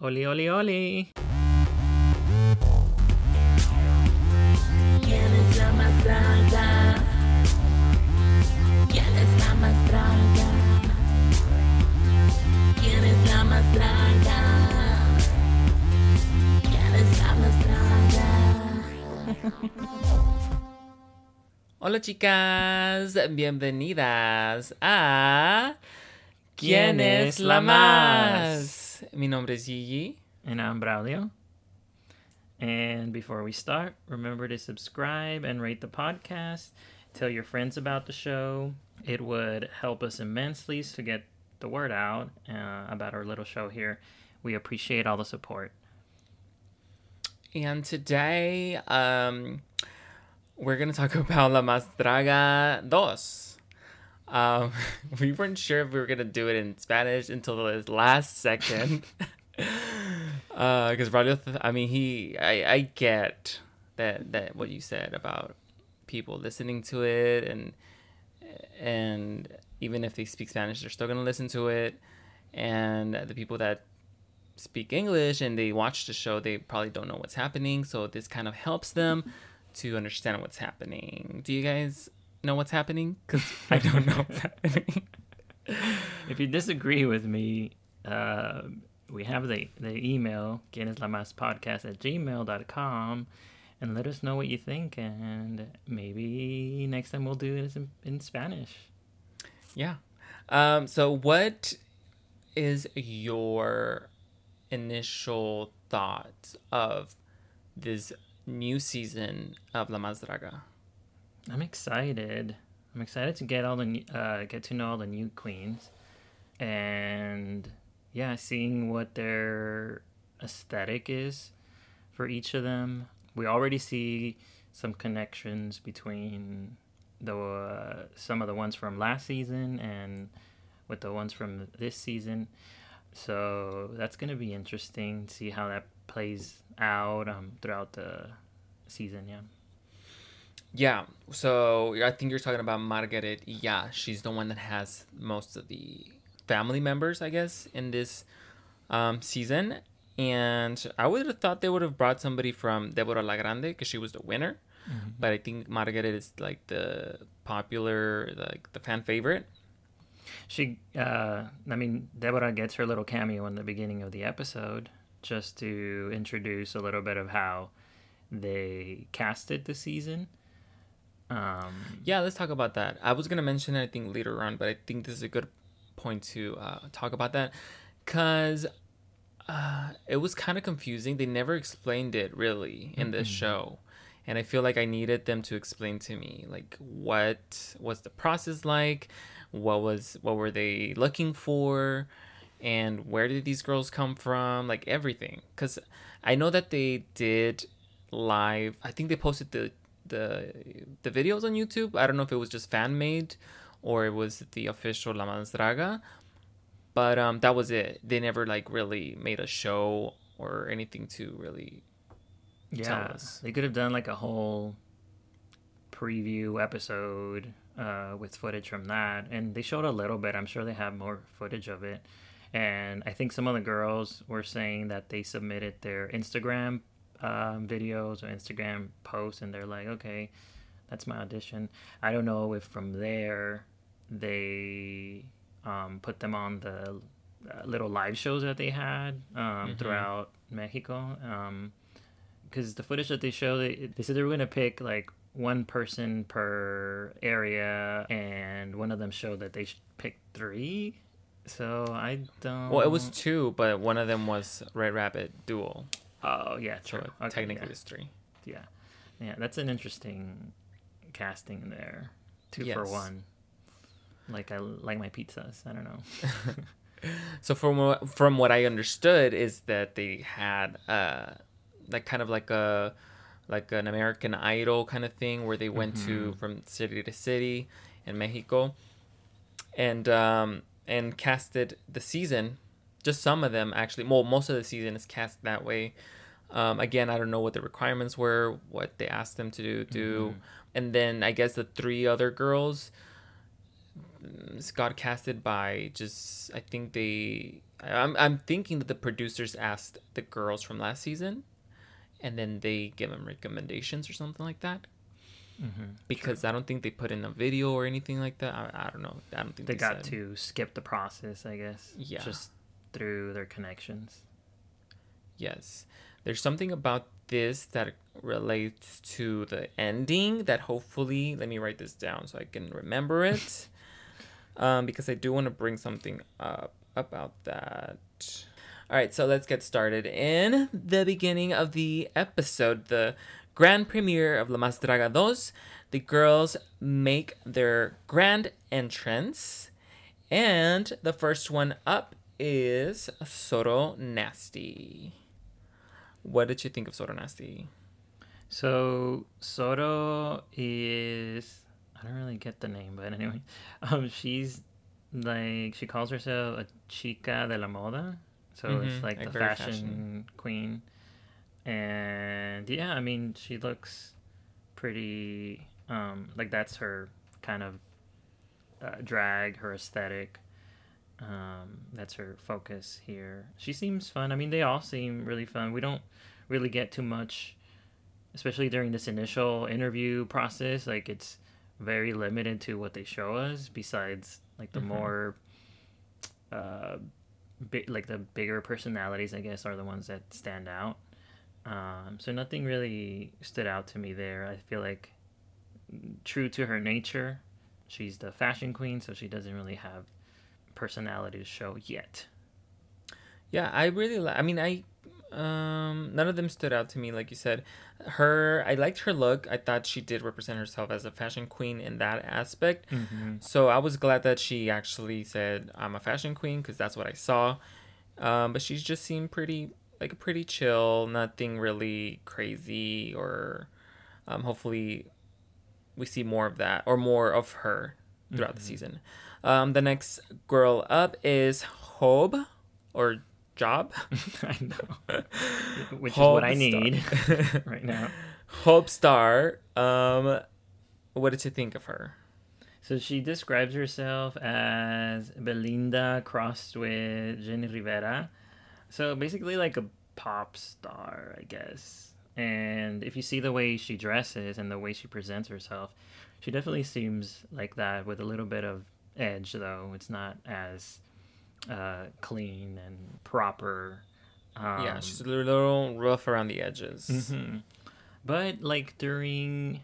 Oli, oli, oli. ¿Quién es la más draga? ¿Quién es la más draga? ¿Quién es la más draga? ¿Quién es la más draga? Hola chicas, bienvenidas a ¿Quién es la más? Mi nombre es Gigi. And I'm Braulio. And before we start, remember to subscribe and rate the podcast. Tell your friends about the show. It would help us immensely to get the word out uh, about our little show here. We appreciate all the support. And today, um, we're gonna talk about La Más Draga Dos. Um, we weren't sure if we were gonna do it in Spanish until the last second. Because uh, th- I mean, he, I, I get that that what you said about people listening to it, and and even if they speak Spanish, they're still gonna listen to it, and the people that speak English and they watch the show, they probably don't know what's happening. So this kind of helps them to understand what's happening. Do you guys know what's happening? Because I don't know what's happening. If you disagree with me, uh, we have the, the email, podcast at gmail.com, and let us know what you think. And maybe next time we'll do it in, in Spanish. Yeah. Um, so, what is your initial thoughts of this new season of La Más Draga? I'm excited. I'm excited to get all the uh, get to know all the new queens, and yeah, seeing what their aesthetic is for each of them. We already see some connections between the uh, some of the ones from last season and with the ones from this season. So that's gonna be interesting to see how that plays out um, throughout the season. Yeah. Yeah. So I think you're talking about Margaret. Yeah, she's the one that has most of the family members, I guess, in this um, season. And I would have thought they would have brought somebody from Deborah La Grande because she was the winner. Mm-hmm. But I think Margaret is like the popular, like the fan favorite. She, uh, I mean, Deborah gets her little cameo in the beginning of the episode just to introduce a little bit of how they casted the season. Um, Yeah, let's talk about that. I was gonna mention it, I think later on, but I think this is a good point to uh, talk about that because uh, it was kind of confusing. They never explained it really in this show, and I feel like I needed them to explain to me like what was the process like, what was what were they looking for, and where did these girls come from, like everything. Because I know that they did live. I think they posted the the the videos on YouTube. I don't know if it was just fan made or it was the official La Más Draga. But um, that was it. They never like really made a show or anything to really tell yeah, us. they could have done like a whole preview episode uh, with footage from that, and they showed a little bit. I'm sure they have more footage of it. And I think some of the girls were saying that they submitted their Instagram um, videos or Instagram posts, and they're like, okay, that's my audition. I don't know if from there they um, put them on the uh, little live shows that they had um, throughout Mexico. Because the footage that they show, they, they said they were going to pick like one person per area, and one of them showed that they should pick three. So I don't. Well, it was two, but one of them was Red Rabbit Duo. Oh yeah, true. it Okay, technically yeah. it's three. Yeah, yeah, that's an interesting casting there. Two for one. Like I like my pizzas. I don't know. So from what, from what I understood is that they had uh like kind of like a like an American Idol kind of thing where they went to from city to city in Mexico and um and casted the season just some of them actually well most of the season is cast that way um, again i don't know what the requirements were what they asked them to do, do. and then i guess the three other girls mm, got casted by just i think they I'm I'm thinking that the producers asked the girls from last season, and then they give them recommendations or something like that. Mm-hmm. Because I don't think they put in a video or anything like that. I, I don't know. I don't think They they, got said. to skip the process, I guess. Yeah. Just through their connections. Yes. There's something about this that relates to the ending that hopefully, let me write this down so I can remember it. um, because I do want to bring something up about that. All right, so let's get started. In the beginning of the episode, the grand premiere of La Más Draga 2, the girls make their grand entrance. And the first one up is Soro Nasty. What did you think of Soro Nasty? So Soto is I don't really get the name, but anyway, um, she's like she calls herself a chica de la moda, so Mhm, it's like, like the fashion, fashion. queen, and yeah, I mean she looks pretty um like that's her kind of uh, drag, her aesthetic. Um, that's her focus here. She seems fun. I mean, they all seem really fun. We don't really get too much especially during this initial interview process like it's very limited to what they show us besides like the Mhm. more uh bi- like the bigger personalities i guess are the ones that stand out um so nothing really stood out to me there i feel like true to her nature she's the fashion queen so she doesn't really have personality show yet Yeah, I really like. I mean, I um none of them stood out to me. Like you said, her. I liked her look. I thought she did represent herself as a fashion queen in that aspect. mm-hmm. So I was glad that she actually said I'm a fashion queen because that's what I saw. Um, but she just seemed pretty like a pretty chill. Nothing really crazy or. Um, hopefully, we see more of that or more of her throughout the Mhm. season. Um, the next girl up is Hob or Job. i know which is what i need right now Hope Star. Um, what did you think of her? So she describes herself as Belinda crossed with Jenni Rivera. So basically, like a pop star, I guess. And if you see the way she dresses and the way she presents herself, she definitely seems like that with a little bit of edge, though. It's not as uh, clean and proper. Um, yeah, she's a little rough around the edges. Mhm. But like during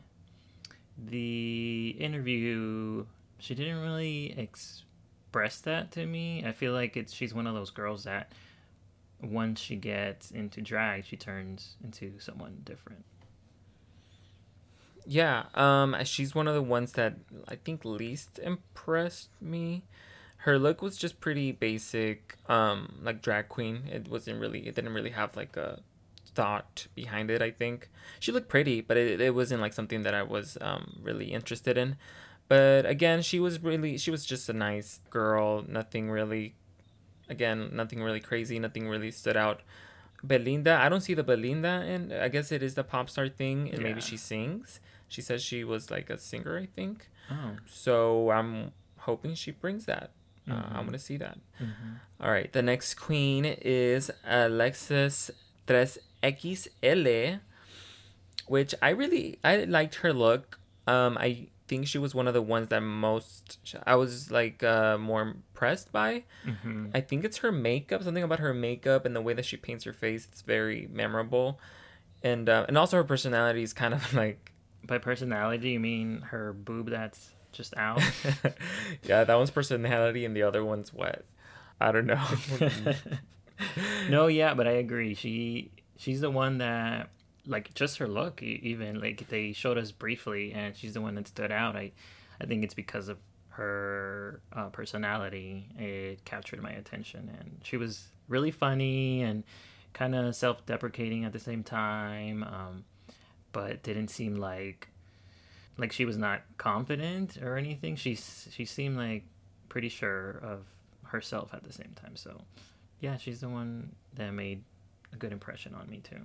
the interview, she didn't really express that to me. I feel like it's she's one of those girls that once she gets into drag, she turns into someone different. Yeah, um, she's one of the ones that I think least impressed me. Her look was just pretty basic, um, like drag queen. It wasn't really, it didn't really have like a thought behind it. I think she looked pretty, but it, it wasn't like something that I was um really interested in. But again, she was really, she was just a nice girl. Nothing really, again, nothing really crazy. Nothing really stood out. Belinda, I don't see the Belinda, and I guess it is the pop star thing, and maybe she sings. She says she was like a singer, I think. Oh. So I'm hoping she brings that. Uh, Mhm. I'm gonna see that. Mhm. All right, the next queen is Alexis 3XL, which I really I liked her look. Um, I think she was one of the ones that most I was like uh, more impressed by. Mhm. I think it's her makeup. Something about her makeup and the way that she paints her face. It's very memorable, and uh, and also her personality is kind of like By personality, you mean her boob that's just out? yeah, that one's personality and the other one's what? I don't know. no, yeah, but I agree. She she's the one that like just her look even like they showed us briefly and she's the one that stood out. I I think it's because of her uh, personality. It captured my attention and she was really funny and kind of self-deprecating at the same time. Um but didn't seem like like she was not confident or anything. She's she seemed like pretty sure of herself at the same time. So yeah, she's the one that made a good impression on me too.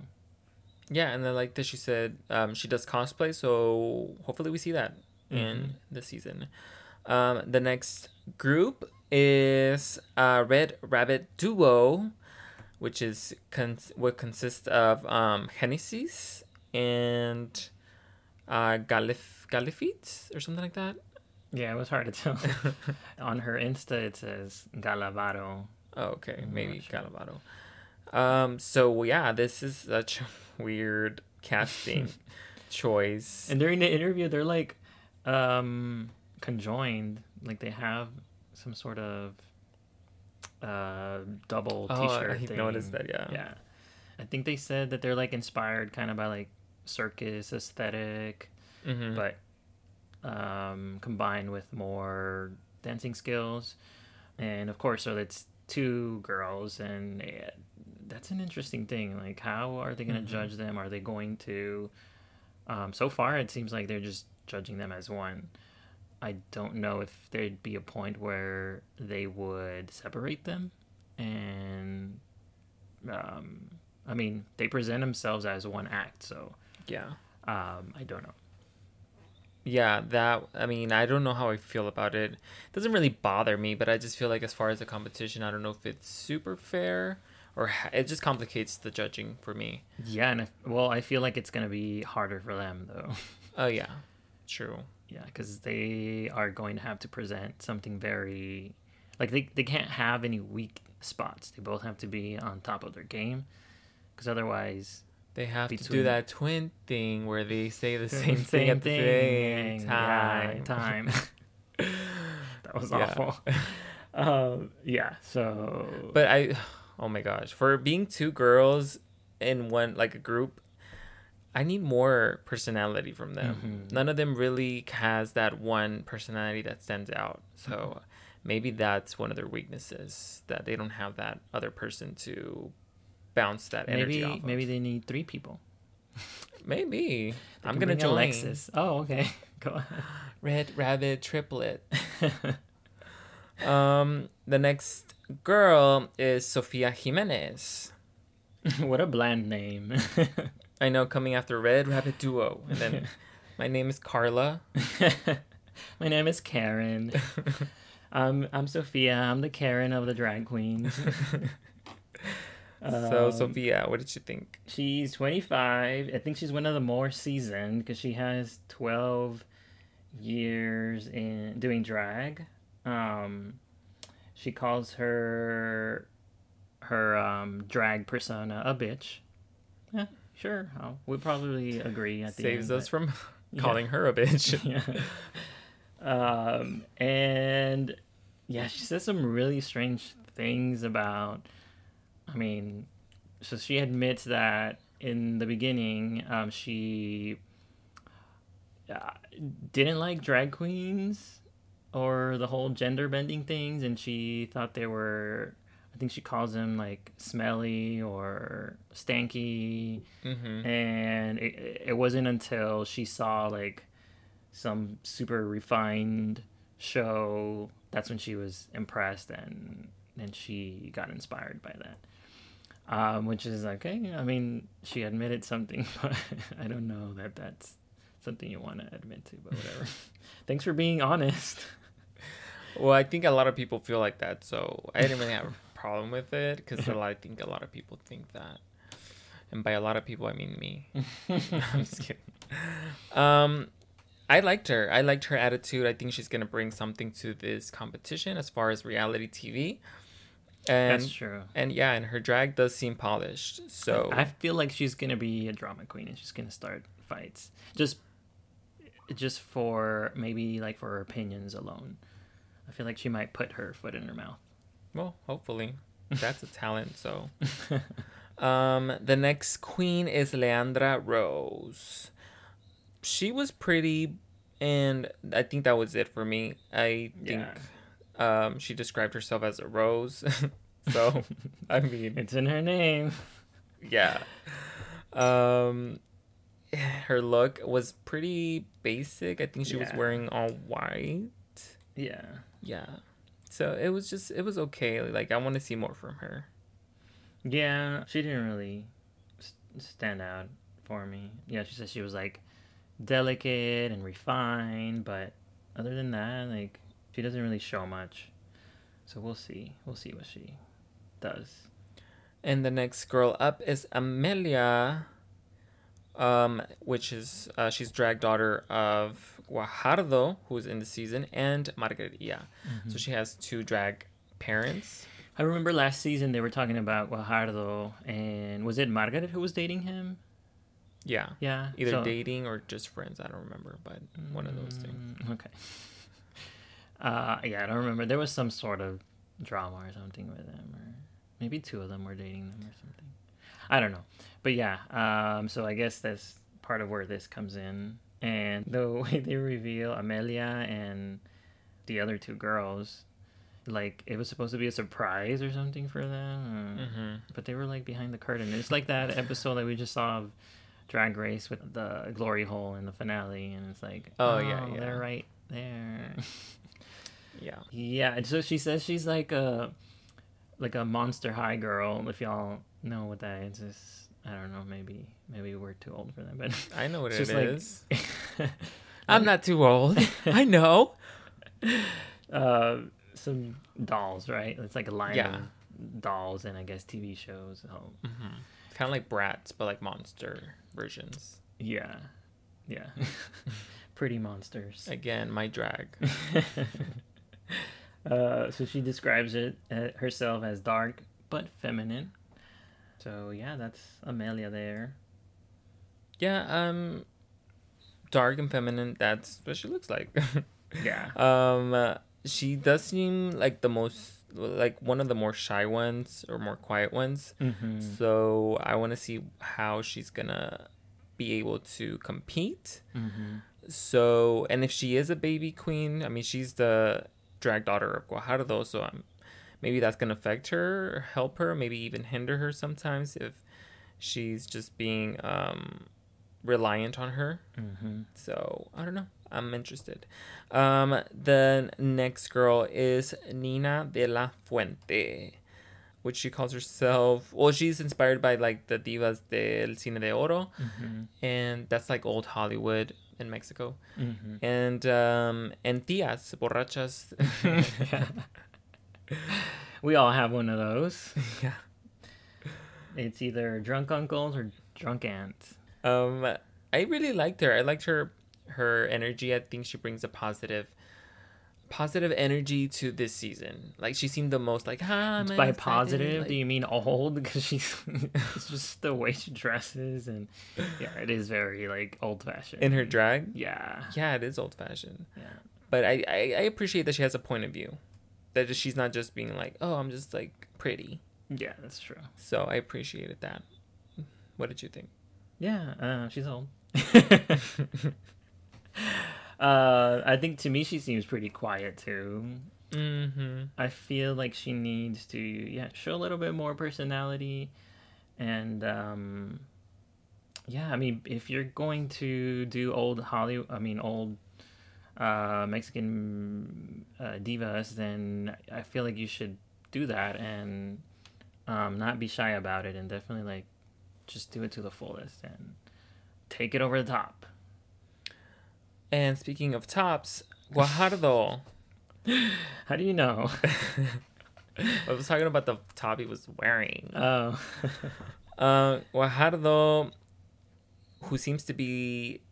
yeah, and then like that she said, um, she does cosplay, so hopefully we see that Mhm. in the season. Um, the next group is uh, Red Rabbit Duo, which is con- what consists of um, Genesis and uh, Galif- Galifeet or something like that. Yeah, it was hard to tell. On her Insta, it says Galavado. Oh, okay, I'm maybe sure. Galavado. Um, so yeah, this is such a weird casting choice. And during the interview, they're like um, conjoined. Like they have some sort of uh, double oh, T-shirt. I thing. noticed that. Yeah. Yeah, I think they said that they're like inspired kind of by like circus aesthetic, Mhm. but um, combined with more dancing skills. And of course, so it's two girls, and eh, that's an interesting thing. Like, how are they going to Mhm. judge them? Are they going to? Um, so far, it seems like they're just judging them as one. I don't know if there'd be a point where they would separate them, and um, I mean, they present themselves as one act, so yeah. um, I don't know. Yeah, that I mean, I don't know how I feel about it. It doesn't really bother me, but I just feel like as far as the competition, I don't know if it's super fair or ha- it just complicates the judging for me. Yeah, and if, well, I feel like it's gonna be harder for them though. Oh yeah. True. yeah, because they are going to have to present something very, like they they can't have any weak spots. They both have to be on top of their game, because otherwise, They have to do that twin thing where they say the Same same thing at the same time. Yeah, time. that was Yeah. awful. um, yeah. So, But I, oh my gosh, for being two girls in one like a group, I need more personality from them. Mhm. None of them really has that one personality that stands out. So maybe that's one of their weaknesses that they don't have that other person to bounce that energy maybe off. Of. maybe they need three people. maybe They I'm gonna join Alexis. Oh, okay. Go ahead. Red Rabbit Triplet. Um, the next girl is Sofia Jimenez. what a bland name. I know, coming after Red Rabbit Duo, and then my name is Carla. My name is Karen. I'm I'm Sophia. I'm the Karen of the drag queens. So Um, Sophia, what did you think? She's 25. I think she's one of the more seasoned because she has 12 years in doing drag. Um, she calls her her um, drag persona a bitch. Yeah, sure. I'll, we'll probably agree at the Saves end. us but- from Yeah. calling her a bitch. yeah. Um, and yeah, she says some really strange things about. I mean, so she admits that in the beginning, um, she uh, didn't like drag queens or the whole gender bending things, and she thought they were. I think she calls them like smelly or stanky hmm and it, it wasn't until she saw like some super refined show that's when she was impressed and and she got inspired by that um, which is okay i mean she admitted something but i don't know that that's something you want to admit to but whatever thanks for being honest Well, I think a lot of people feel like that, so I didn't really have a problem with it because. I think a lot of people think that, and by a lot of people, I mean me. I'm just kidding. Um, I liked her. I liked her attitude. I think she's gonna bring something to this competition as far as reality TV. And that's true and yeah, and her drag does seem polished. So I feel like she's gonna be a drama queen and she's gonna start fights just just for maybe like for her opinions alone. I feel like she might put her foot in her mouth. well, hopefully, that's a talent. So, um, the next queen is Leandra Rose. She was pretty, and I think that was it for me. I think um, she described herself as a rose. so, I mean, It's in her name. yeah. Um, her look was pretty basic. I think she was wearing all white. Yeah. Yeah. So it was just it was okay. Like I want to see more from her. Yeah, she didn't really stand out for me. Yeah, she said she was like delicate and refined, but other than that, like she doesn't really show much. so we'll see. We'll see what she does. And the next girl up is Amelia, um, which is uh, she's drag daughter of Guajardo, who's in the season, and Margarita. So she has two drag parents. I remember last season they were talking about Guajardo, and was it Margaret who was dating him? Yeah, Yeah, either so- dating or just friends. I don't remember, but one of those two. Mm, Okay. Uh, yeah, I don't remember. There was some sort of drama or something with them, or maybe two of them were dating them or something. I don't know, but yeah. Um, so I guess that's part of where this comes in, and the way they reveal Amelia and the other two girls, like it was supposed to be a surprise or something for them, or- hmm but they were like behind the curtain. It's like that episode that we just saw of Drag Race with the glory hole in the finale, and it's like, Oh, yeah, yeah. they're right there. Yeah. yeah, and so she says she's like a like a monster high girl. If y'all know what that is, it's, I don't know. Maybe maybe we're too old for that, but I know what it is. like I'm not too old. I know. uh, some dolls, right? It's like a line Yeah. of dolls and I guess TV shows. Oh, It's kind of like brats, but like monster versions. yeah, yeah, pretty monsters. Again, my drag. uh, so she describes it uh, herself as dark but feminine. So yeah, that's Amelia there. Yeah, um, dark and feminine. That's what she looks like. Yeah. um, uh, she does seem like the most, like one of the more shy ones or more quiet ones. Mm-hmm. So I want to see how she's gonna be able to compete. Mm-hmm. So, and if she is a baby queen, I mean, she's the drag daughter of Guajardo, so um, maybe that's gonna affect her, help her, maybe even hinder her sometimes if she's just being um, reliant on her. Mm-hmm. So I don't know. I'm interested. Um, the next girl is Nina de la Fuente, which she calls herself. Well, she's inspired by like the divas del cine de oro, Mm-hmm. and that's like old Hollywood in Mexico. Mm-hmm. And um, and tías borrachas. We all have one of those. yeah. It's either drunk uncles or drunk aunts. Um, I really liked her. I liked her her energy. I think she brings a positive positive energy to this season. Like she seemed the most like, "Hi, By man, positive, like- do you mean old? Because she's it's just the way she dresses, and yeah, it is very like old fashioned. in her drag. yeah, Yeah, it is old fashioned. yeah, But I, I I appreciate that she has a point of view. That just- she's not just being like, "Oh, I'm just like pretty." yeah, that's true. So I appreciated that. What did you think? Yeah, uh, she's old. uh, I think to me she seems pretty quiet too. Mm-hmm. I feel like she needs to yeah show a little bit more personality, and um, yeah, I mean if you're going to do old Hollywood, I mean old uh, Mexican uh, divas, then I feel like you should do that and um, not be shy about it, and definitely like just do it to the fullest and take it over the top. And speaking of tops, Guajardo. How do you know? I was talking about the top he was wearing. Oh, Uh, Guajardo, who seems to be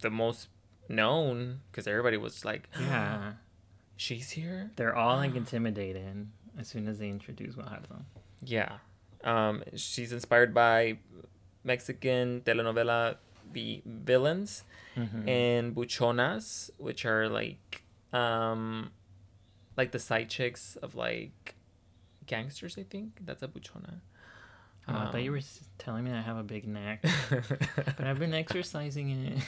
the most known, because everybody was like, yeah. she's here? They're all like intimidated as soon as they introduce Guajardo. Yeah. Um, she's inspired by Mexican telenovela The Villains Mm-hmm. and Buchonas, which are like, um, like the side chicks of like gangsters, I think. That's a Buchona. Oh, I thought you Um, were telling me I have a big neck, but I've been exercising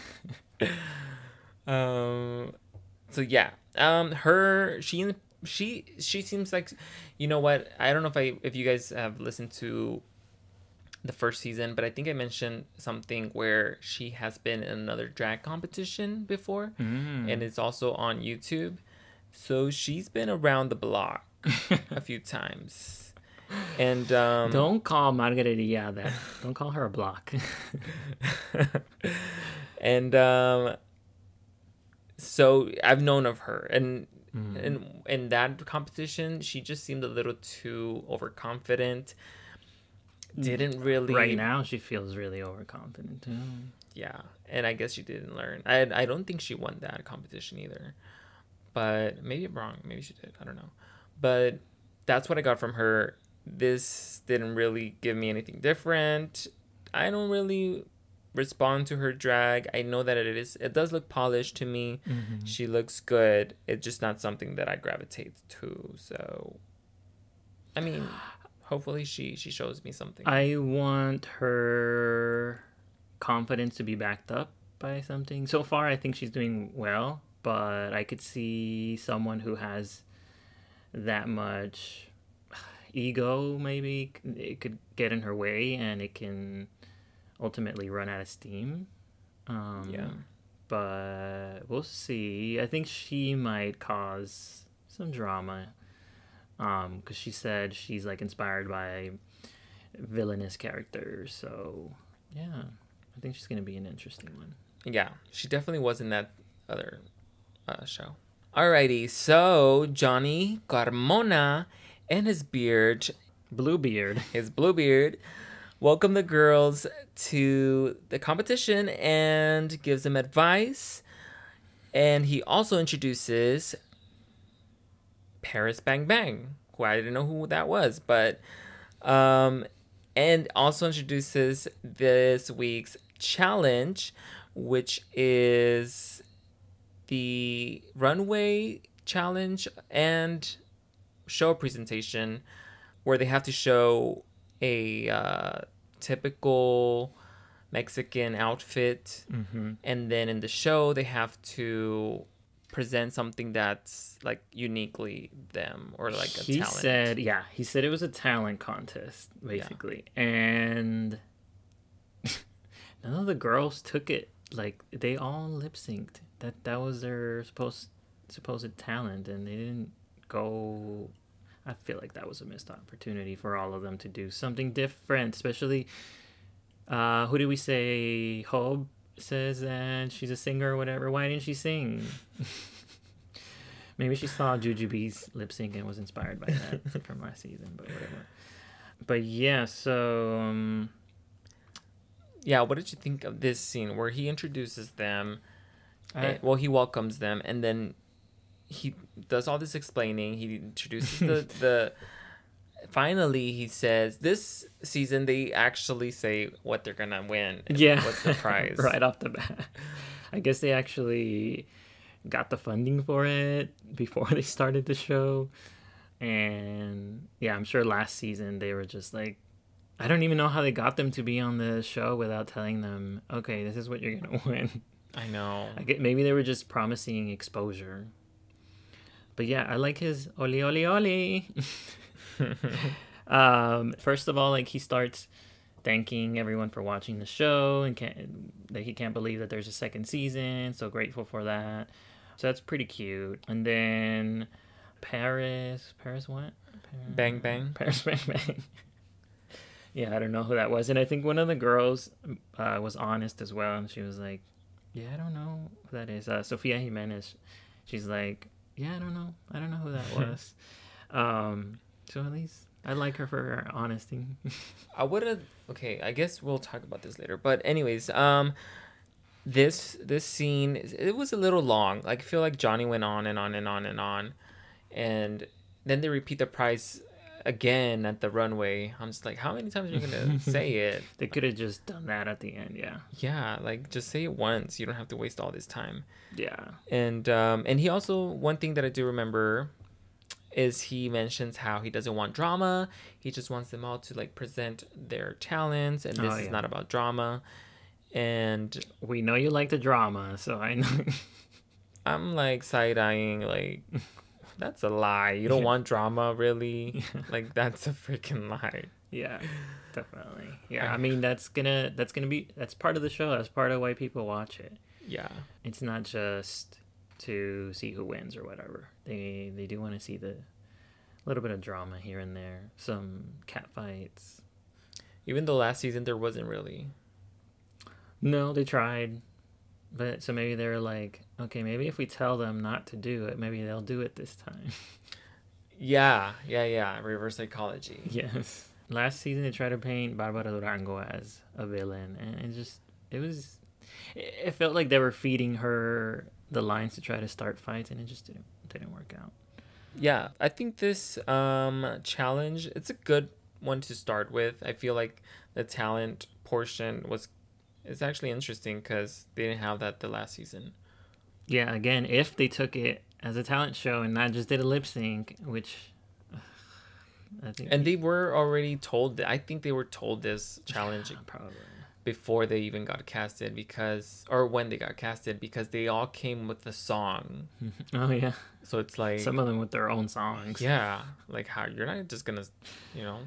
it. um so yeah um her she she she seems like you know what i don't know if i if you guys have listened to the first season but i think i mentioned something where she has been in another drag competition before Mm. and it's also on youtube so she's been around the block a few times and um Don't call Margarita that. Don't call her a block. and um so I've known of her and Mm. in in that competition, she just seemed a little too overconfident. Didn't really Right now, she feels really overconfident too. Yeah, and I guess she didn't learn. I I don't think she won that competition either, but maybe I'm wrong. Maybe she did. I don't know, but that's what I got from her. This didn't really give me anything different. I don't really respond to her drag. I know that it is. It does look polished to me. Mm-hmm. She looks good. It's just not something that I gravitate to. So, I mean, hopefully she she shows me something. I want her confidence to be backed up by something. So far, I think she's doing well, but I could see someone who has that much ego, maybe it could get in her way and it can ultimately run out of steam. Um, Yeah. But we'll see. I think she might cause some drama um because she said she's like inspired by villainous characters so yeah i think she's gonna be an interesting one Yeah, she definitely was in that other uh, show. Alrighty, so Johnny Carmona and his beard, bluebeard his blue beard, welcome the girls to the competition and gives them advice. And he also introduces Paris Bang Bang, who I didn't know who that was, but um, and also introduces this week's challenge, which is the runway challenge and show presentation, where they have to show a uh, typical Mexican outfit, mm-hmm. and then in the show they have to present something that's like uniquely them or like a he talent. said yeah he said it was a talent contest basically. And none of the girls took it like they all lip synced that that was their supposed supposed talent and they didn't go i feel like that was a missed opportunity for all of them to do something different especially uh who did we say? Hope says that she's a singer or whatever why didn't she sing Maybe she saw Jujubee's lip sync and was inspired by that from last season, but whatever. But yeah, so um, Yeah, what did you think of this scene where he introduces them? I, and- well, he welcomes them, and then he does all this explaining. He introduces the the. Finally, he says this season they actually say what they're gonna win. yeah, what's the prize? right off the bat? I guess they actually got the funding for it before they started the show, and yeah, I'm sure last season they were just like. I don't even know how they got them to be on the show without telling them, okay, this is what you're gonna win. I know. I get maybe they were just promising exposure. But yeah, I like his oli oli oli. um, first of all, like he starts thanking everyone for watching the show and can't that he can't believe that there's a second season. So grateful for that. So that's pretty cute. And then Paris, Paris what? Paris, Bang bang. Paris Bang Bang. yeah, I don't know who that was, and I think one of the girls uh, was honest as well, and she was like, "Yeah, I don't know who that is." Uh, Sofia Jimenez. She's like, "Yeah, I don't know. I don't know who that was." um, so at least I like her for her honesty. I would have. Okay, I guess we'll talk about this later. But anyways, um, this this scene it was a little long. Like I feel like Johnny went on and on and on and on, and then they repeat the price again at the runway. I'm just like, how many times are you gonna say it? they could have just done that at the end. Yeah, Yeah, like just say it once. You don't have to waste all this time. yeah. And um, and he also one thing that I do remember is he mentions how he doesn't want drama. He just wants them all to like present their talents, and this Oh, is not about drama. And We know you like the drama, so I know. I'm like side eyeing, like that's a lie. You don't Yeah. want drama, really? like that's a freaking lie. Yeah, definitely. Yeah, I mean that's gonna that's gonna be that's part of the show. That's part of why people watch it. Yeah, It's not just to see who wins or whatever. They they do want to see the little bit of drama here and there, some cat fights. even though last season there wasn't really. No, they tried, but so maybe they're like, okay, maybe if we tell them not to do it, maybe they'll do it this time. Yeah, yeah, yeah. Reverse psychology. yes. Last season, they tried to paint Barbara Durango as a villain, and it just it was it it felt like they were feeding her the lines to try to start fights, and it just didn't didn't work out. Yeah, I think this um challenge it's a good one to start with. I feel like the talent portion was it's actually interesting because they didn't have that the last season. Yeah, again, if they took it as a talent show and not just did a lip sync, which I think And they were already told. that. I think they were told this challenge probably before they even got casted because, or when they got casted because they all came with the song. oh yeah, So it's like some of them with their own songs. Yeah, like how you're not just gonna, you know,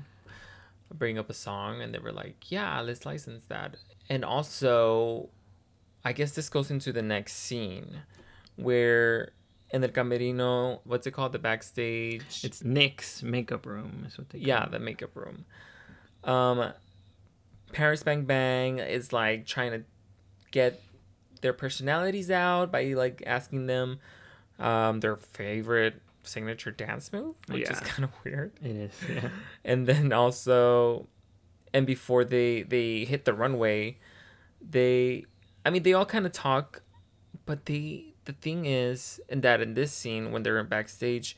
bring up a song and they were like, yeah, let's license that. And also, I guess this goes into the next scene where in the camerino, what's it called, the backstage? It's Nick's makeup room is what they. yeah, call the makeup room. Um, Paris Bang Bang is like trying to get their personalities out by like asking them um their favorite signature dance move, which is kind of weird. it. It is. Yeah. And then also, and before they they hit the runway, they, I mean, they all kind of talk, but they the thing is, and that in this scene when they're in backstage,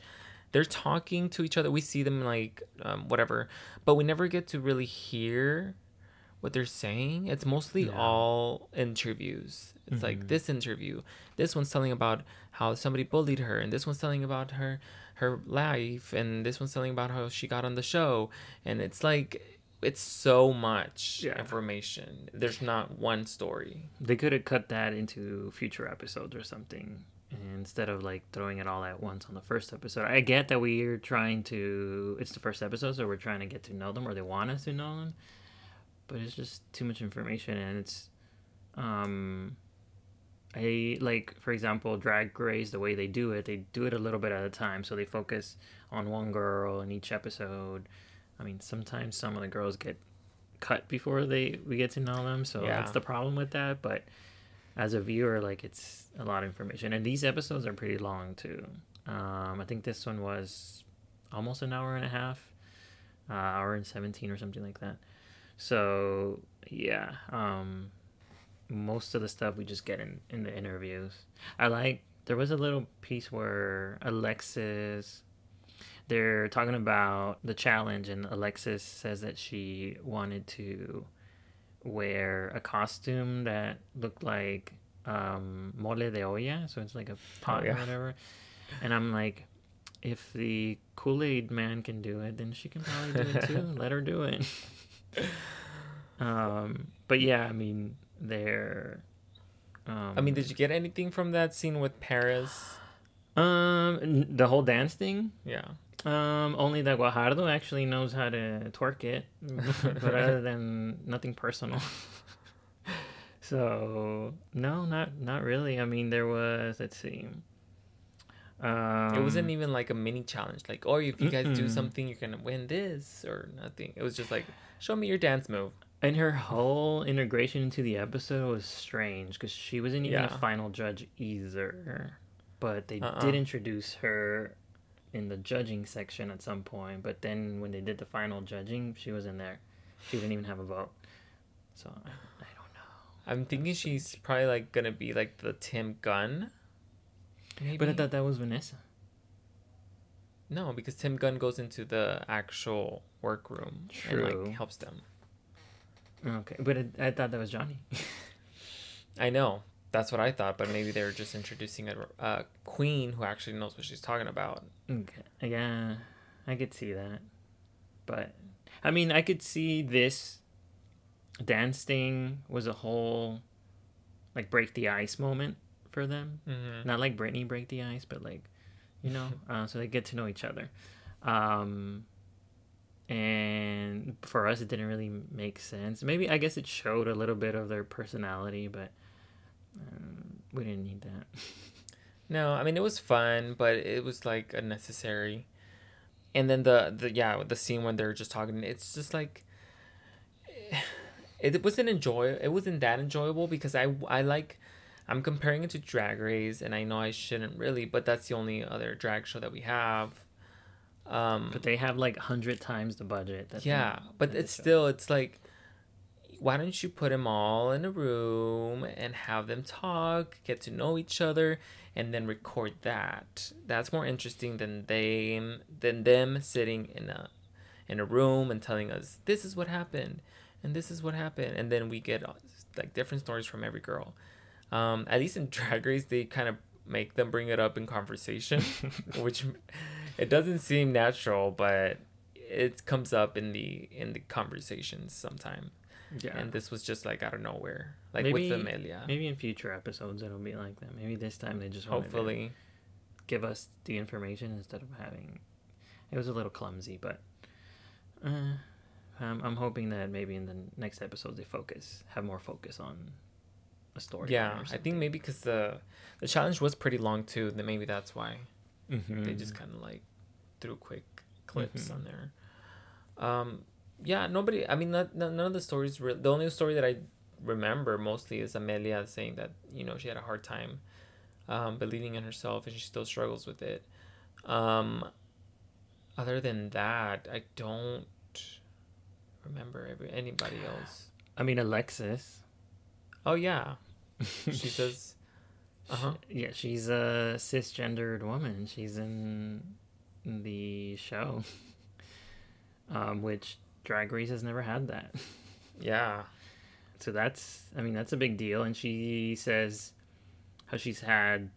they're talking to each other. We see them like um, whatever, but we never get to really hear what they're saying. It's mostly Yeah. all interviews. It's like mm-hmm. this interview. This one's telling about how somebody bullied her, and this one's telling about her her life, and this one's telling about how she got on the show. And it's like it's so much Yeah. information. There's not one story. They could have cut that into future episodes or something instead of like throwing it all at once on the first episode. I get that we're trying to it's the first episode so we're trying to get to know them or they want us to know them. But it's just too much information and it's um I like for example drag race the way they do it, they do it a little bit at a time so they focus on one girl in each episode. I mean, sometimes some of the girls get cut before they we get to know them, so Yeah. that's the problem with that. But as a viewer, like it's a lot of information, and these episodes are pretty long too. Um, I think this one was almost an hour and a half, uh, hour and seventeen or something like that. So yeah, um, most of the stuff we just get in in the interviews. I like there was a little piece where Alexis they're talking about the challenge and Alexis says that she wanted to wear a costume that looked like um mole de olla so it's like a pot or yeah. whatever and i'm like if the kool-aid man can do it then she can probably do it too let her do it um but yeah i mean they're um, I mean, did you get anything from that scene with Paris? um the whole dance thing Yeah. Um, only that Guajardo actually knows how to twerk it, but other than nothing personal. so no, not not really. I mean, there was let's see. Um, it wasn't even like a mini challenge, like, oh, if you guys do Mm-mm. something, you're gonna win this or nothing. It was just like, show me your dance move. and her whole integration into the episode was strange because she wasn't even Yeah. a final judge either. But they Uh-uh. did introduce her in the judging section at some point. But then when they did the final judging, she wasn't there. She didn't even have a vote. So I, I don't know. I'm thinking she's probably like gonna be like the Tim Gunn. Maybe. But I thought that was Vanessa. no, because Tim Gunn goes into the actual workroom and like helps them. Okay, but it, I thought that was Johnny. I know. That's what I thought, but maybe they were just introducing a, a queen who actually knows what she's talking about. okay, yeah, I could see that. But I mean, I could see this dance thing was a whole like break the ice moment for them. Mm-hmm. Not like Britney break the ice, but like you know, uh, so they get to know each other. Um, and for us, it didn't really make sense. Maybe I guess it showed a little bit of their personality, but um, we didn't need that. No, I mean it was fun, but it was like unnecessary. And then the the yeah the scene when they're just talking, it's just like it wasn't enjoy. It wasn't that enjoyable because I I like I'm comparing it to Drag Race, and I know I shouldn't really, but that's the only other drag show that we have. Um, But they have like hundred times the budget. they- yeah, but it's still it's like, why don't you put them all in a room and have them talk, get to know each other, and then record that? That's more interesting than them than them sitting in a in a room and telling us this is what happened and this is what happened, and then we get like different stories from every girl. Um, at least in Drag Race, they kind of make them bring it up in conversation, which it doesn't seem natural, but it comes up in the in the conversations sometime. Yeah. And this was just like out of nowhere, like Maybe- with Amelia. Maybe in future episodes it'll be like that. Maybe this time they just Hopefully, give us the information instead of having. It was a little clumsy, but uh, I'm I'm hoping that maybe in the next episodes they focus, have more focus on a story. yeah. I think maybe because the the challenge was pretty long too. Then maybe that's why they just kind of like threw quick clips Mhm. on there. Um, yeah, nobody. I mean, not, none of the stories. Re- the only story that I remember mostly is Amelia saying that you know she had a hard time um, believing in herself and she still struggles with it. Um, other than that, I don't remember every anybody else. I mean Alexis. Oh yeah, she says. Uh huh. Yeah, she's a cisgendered woman. She's in the show, um, which Drag Race has never had that. Yeah. So that's, I mean, that's a big deal. And she says how she's had,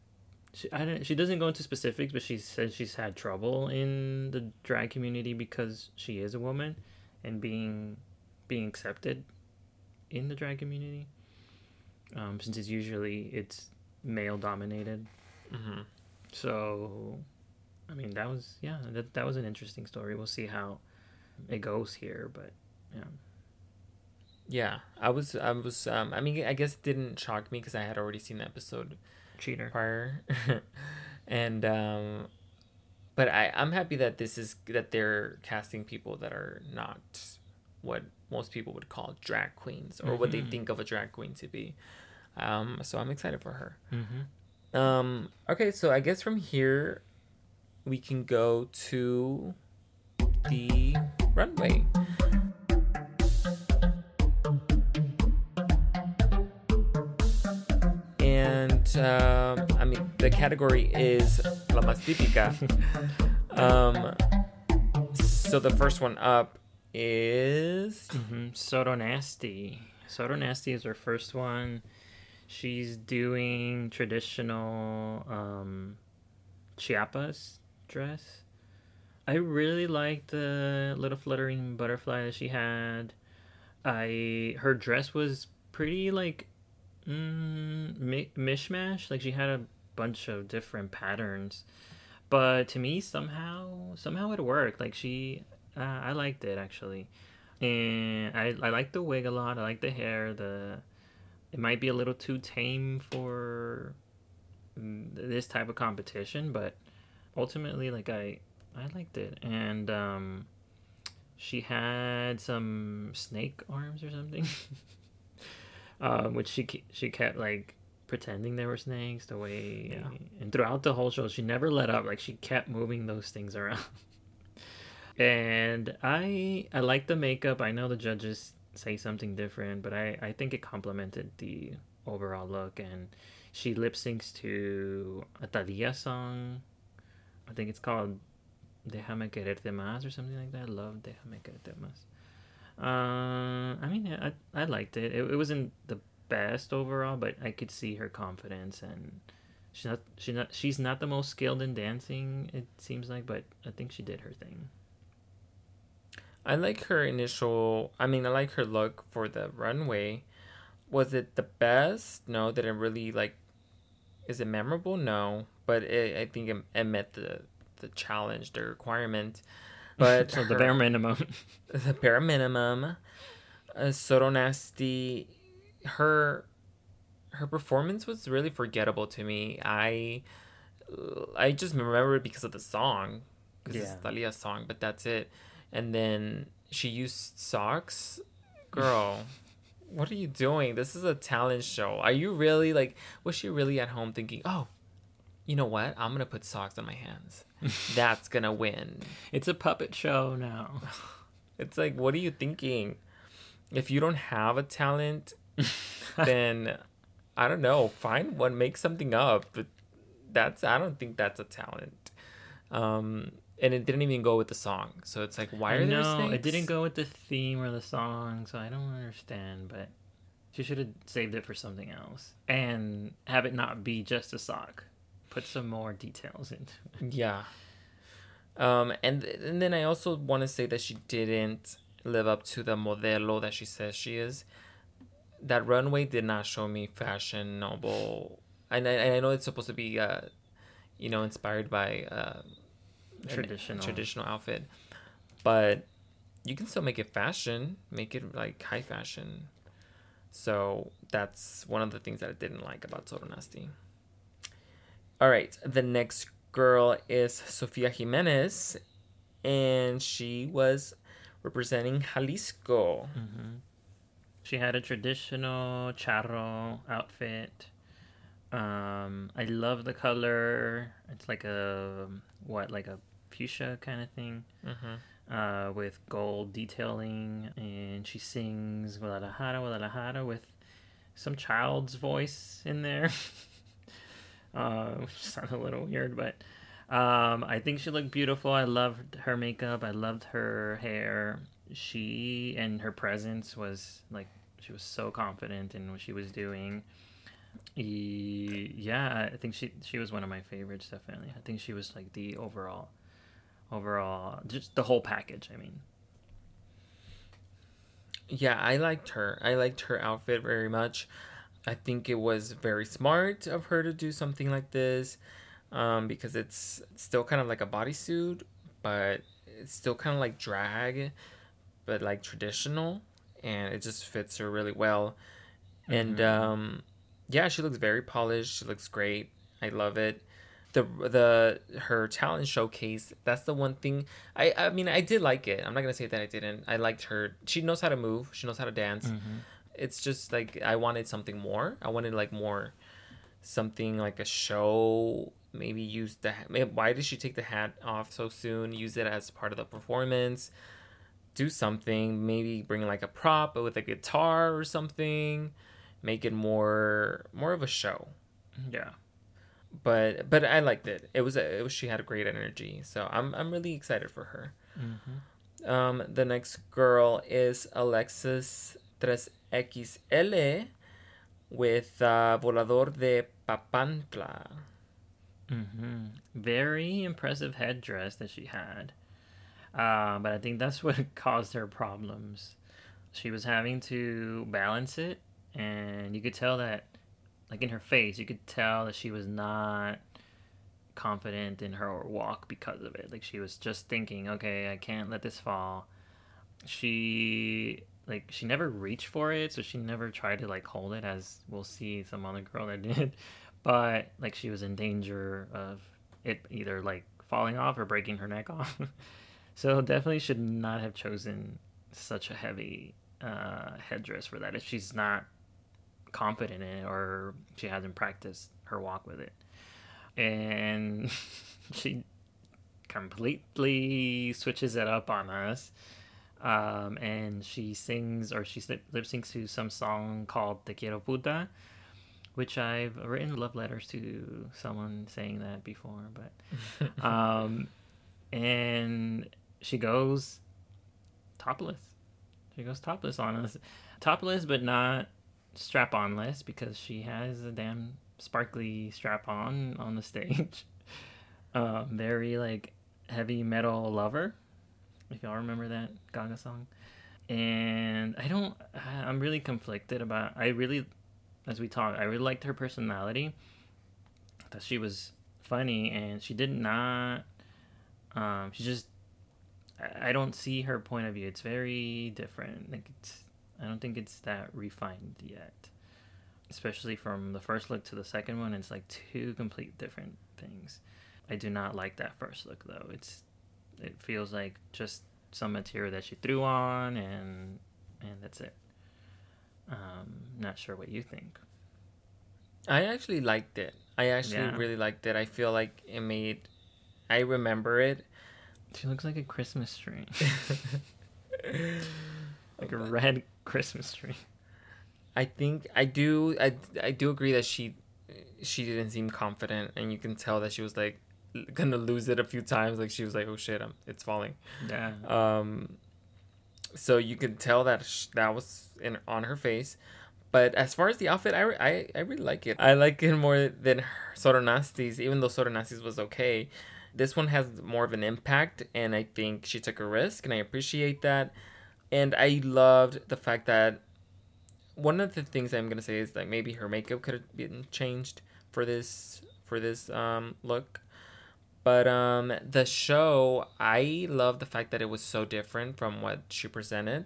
she, I don't, she doesn't go into specifics, but she says she's had trouble in the drag community because she is a woman and being being accepted in the drag community. Um, since it's usually it's male dominated. hmm So, I mean, that was yeah, that that was an interesting story. We'll see how it goes here, but yeah, Yeah, I was, I was, um, I mean, I guess it didn't shock me because I had already seen the episode cheater. prior, and um, but I, I'm happy that this is that they're casting people that are not what most people would call drag queens or what they Mhm. think of a drag queen to be. Um, so I'm excited for her. Mm-hmm. Um, okay, so I guess from here we can go to the runway. And um, I mean, the category is La Más Típica. um, so the first one up is Mm-hmm. Soro Nasty. Soro Nasty is her first one. She's doing traditional um, Chiapas dress. I really like the little fluttering butterfly that she had. I her dress was pretty like mm, mi- mishmash. Like she had a bunch of different patterns, but to me somehow somehow it worked. Like she, uh, I liked it actually, and I I like the wig a lot. I like the hair. The it might be a little too tame for mm, this type of competition, but ultimately, like I I liked it, and um, she had some snake arms or something, um, which she she kept like pretending they were snakes the way Yeah. and throughout the whole show she never let up like she kept moving those things around and i i like the makeup i know the judges say something different but i i think it complemented the overall look and she lip syncs to a Thalia song i think it's called déjame quererte más or something like that I love déjame quererte más uh, I mean, I I liked it. it. It wasn't the best overall, but I could see her confidence, and she's not she's not she's not the most skilled in dancing. It seems like, but I think she did her thing. I like her initial. I mean, I like her look for the runway. Was it the best? No. Did it really like? Is it memorable? No. But it, I think it, it met the the challenge, the requirement. But so the bare minimum. the bare minimum. Uh, Soro Nasty, her her performance was really forgettable to me. I I just remember it because of the song, because it's Yeah. Thalia's song, but that's it. And then she used socks, girl. what are you doing? This is a talent show. Are you really like? Was she really at home thinking, oh, you know what? I'm gonna put socks on my hands. That's gonna win. It's a puppet show now. It's like, what are you thinking? If you don't have a talent, then I don't know. Find one, make something up. But that's I don't think that's a talent. Um, and it didn't even go with the song. So it's like, why are there no, snakes? it didn't go with the theme or the song, so I don't understand. But she should have saved it for something else and have it not be just a sock. Put some more details into it. Yeah. Um, and and then I also want to say that she didn't live up to the modelo that she says she is. That runway did not show me fashionable. And I, and I know it's supposed to be, uh, you know, inspired by uh, Traditional. traditional outfit, but you can still make it fashion, make it like high fashion. So that's one of the things that I didn't like about Soro Nasty. All right, the next girl is Sofia Jimenez, and she was representing Jalisco. She had a traditional charro outfit. Um, I love the color. It's like a what, like a fuchsia kind of thing, Mhm. uh, with gold detailing, and she sings Guadalajara, Guadalajara with some child's voice in there, uh, which sounds a little weird, but um, I think she looked beautiful. I loved her makeup. I loved her hair. She and her presence was like she was so confident in what she was doing. Yeah, I think she she was one of my favorites. Definitely, I think she was like the overall, overall, just the whole package. I mean, Yeah, I liked her. I liked her outfit very much. I think it was very smart of her to do something like this um, because it's still kind of like a bodysuit, but it's still kind of like drag, but like traditional, and it just fits her really well. And Mhm. um, yeah, she looks very polished. She looks great. I love it. The the her talent showcase. That's the one thing. I I mean I did like it. I'm not gonna say that I didn't. I liked her. She knows how to move. She knows how to dance. Mm-hmm. It's just like I wanted something more. I wanted like more, something like a show. Maybe use the. Why did she take the hat off so soon? Use it as part of the performance. Do something. Maybe bring like a prop with a guitar or something. Make it more more of a show yeah. But but I liked it. It was a, it was she had a great energy, so I'm I'm really excited for her. Mhm. Um, the next girl is Alexis 3XL with uh, Volador de Papantla. hmm Very impressive headdress that she had. Uh, but I think that's what caused her problems. She was having to balance it, and you could tell that, like in her face, you could tell that she was not confident in her walk because of it. Like she was just thinking, okay, I can't let this fall. She like she never reached for it, so she never tried to like hold it as we'll see some other girl that did. But like she was in danger of it either like falling off or breaking her neck off. so definitely should not have chosen such a heavy uh, headdress for that if she's not confident in it or she hasn't practiced her walk with it. And she completely switches it up on us. Um, and she sings or she lip syncs to some song called Te Quiero Puta, which I've written love letters to someone saying that before. But um, and she goes topless. She goes topless on us, topless but not strap onless because she has a damn sparkly strap on on the stage. Um, very like heavy metal lover, if y'all remember that Gaga song. And I don't, I'm really conflicted about. I really, as we talked, I really liked her personality. That she was funny and she did not. Um, she just, I don't see her point of view. It's very different. Like it's, I don't think it's that refined yet. Especially from the first look to the second one, it's like two complete different things. I do not like that first look though. It's it feels like just some material that she threw on and and that's it. Um, not sure what you think. I actually liked it. I actually Yeah. really liked it. I feel like it made. I remember it. She looks like a Christmas tree, like a red Christmas tree. I think I do. I I do agree that she she didn't seem confident, and you can tell that she was like gonna lose it a few times. Like she was like, "Oh shit, I'm, it's falling." Yeah. Um, so you could tell that sh- that was in on her face. But as far as the outfit, I, re- I, I really like it. I like it more than her Soro Nasty's, even though Soro Nasty's was okay. This one has more of an impact, and I think she took a risk, and I appreciate that. And I loved the fact that one of the things I'm gonna say is that maybe her makeup could have been changed for this for this um, look. But um, the show, I love the fact that it was so different from what she presented.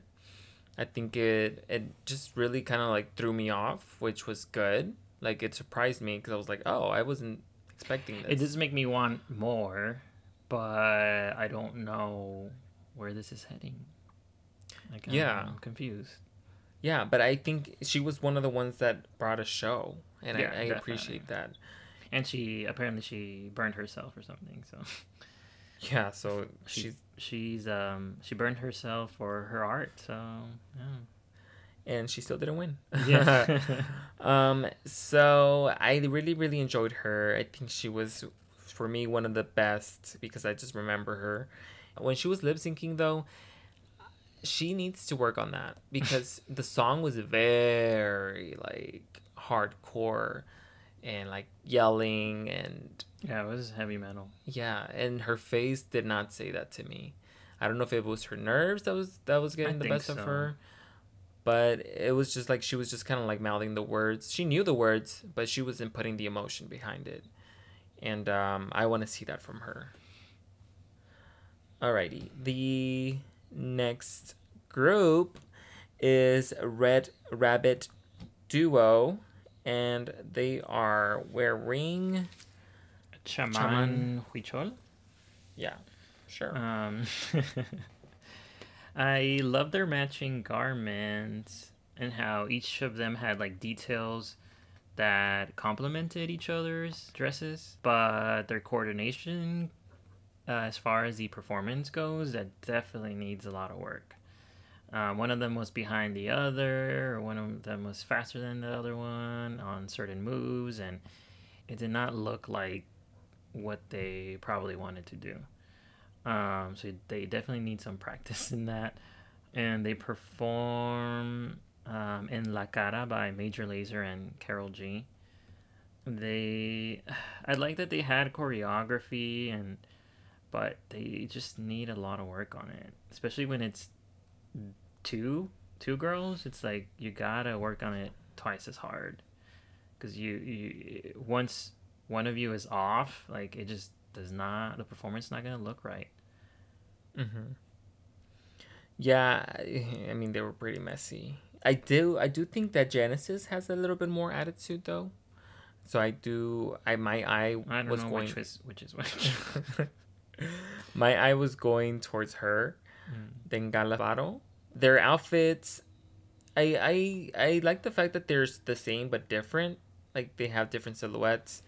I think it it just really kind of like threw me off, which was good. Like it surprised me because I was like, oh, I wasn't expecting this. It does make me want more, but I don't know where this is heading. Like, I'm, Yeah. I'm confused. Yeah, but I think she was one of the ones that brought a show, and Yeah, I, I appreciate that. And she apparently she burned herself or something. So Yeah, so She- she's she's um she burned herself for her art. So yeah. and she still didn't win. Yeah. um. So I really, really enjoyed her. I think she was, for me, one of the best because I just remember her. When she was lip syncing, though, she needs to work on that because the song was very like hardcore and like yelling and yeah, it was heavy metal. yeah, and her face did not say that to me. I don't know if it was her nerves that was that was getting the think best of her, but it was just like she was just kind of like mouthing the words. She knew the words, but she wasn't putting the emotion behind it, and um, I want to see that from her. Alrighty, the next group is Red Rabbit Duo, and they are wearing Chaman, Chaman. Huichol. yeah, sure. Um, I love their matching garments and how each of them had like details that complemented each other's dresses, but their coordination, uh, as far as the performance goes, that definitely needs a lot of work. Uh, one of them was behind the other, or one of them was faster than the other one on certain moves, and it did not look like what they probably wanted to do. Um, so they definitely need some practice in that. And they perform um, in La Cara by Major Lazer and Karol G. They, I like that they had choreography and, but they just need a lot of work on it, especially when it's two two girls. It's like you gotta work on it twice as hard, because you you once one of you is off, like it just does not the performance is not gonna look right. Mm-hmm. Yeah, I I mean they were pretty messy. I do I do think that Genesis has a little bit more attitude though. So I do I my eye I don't was know going which is which is which. My eye was going towards her Mm. than Galavaro. Their outfits I I I like the fact that they're the same but different. Like they have different silhouettes.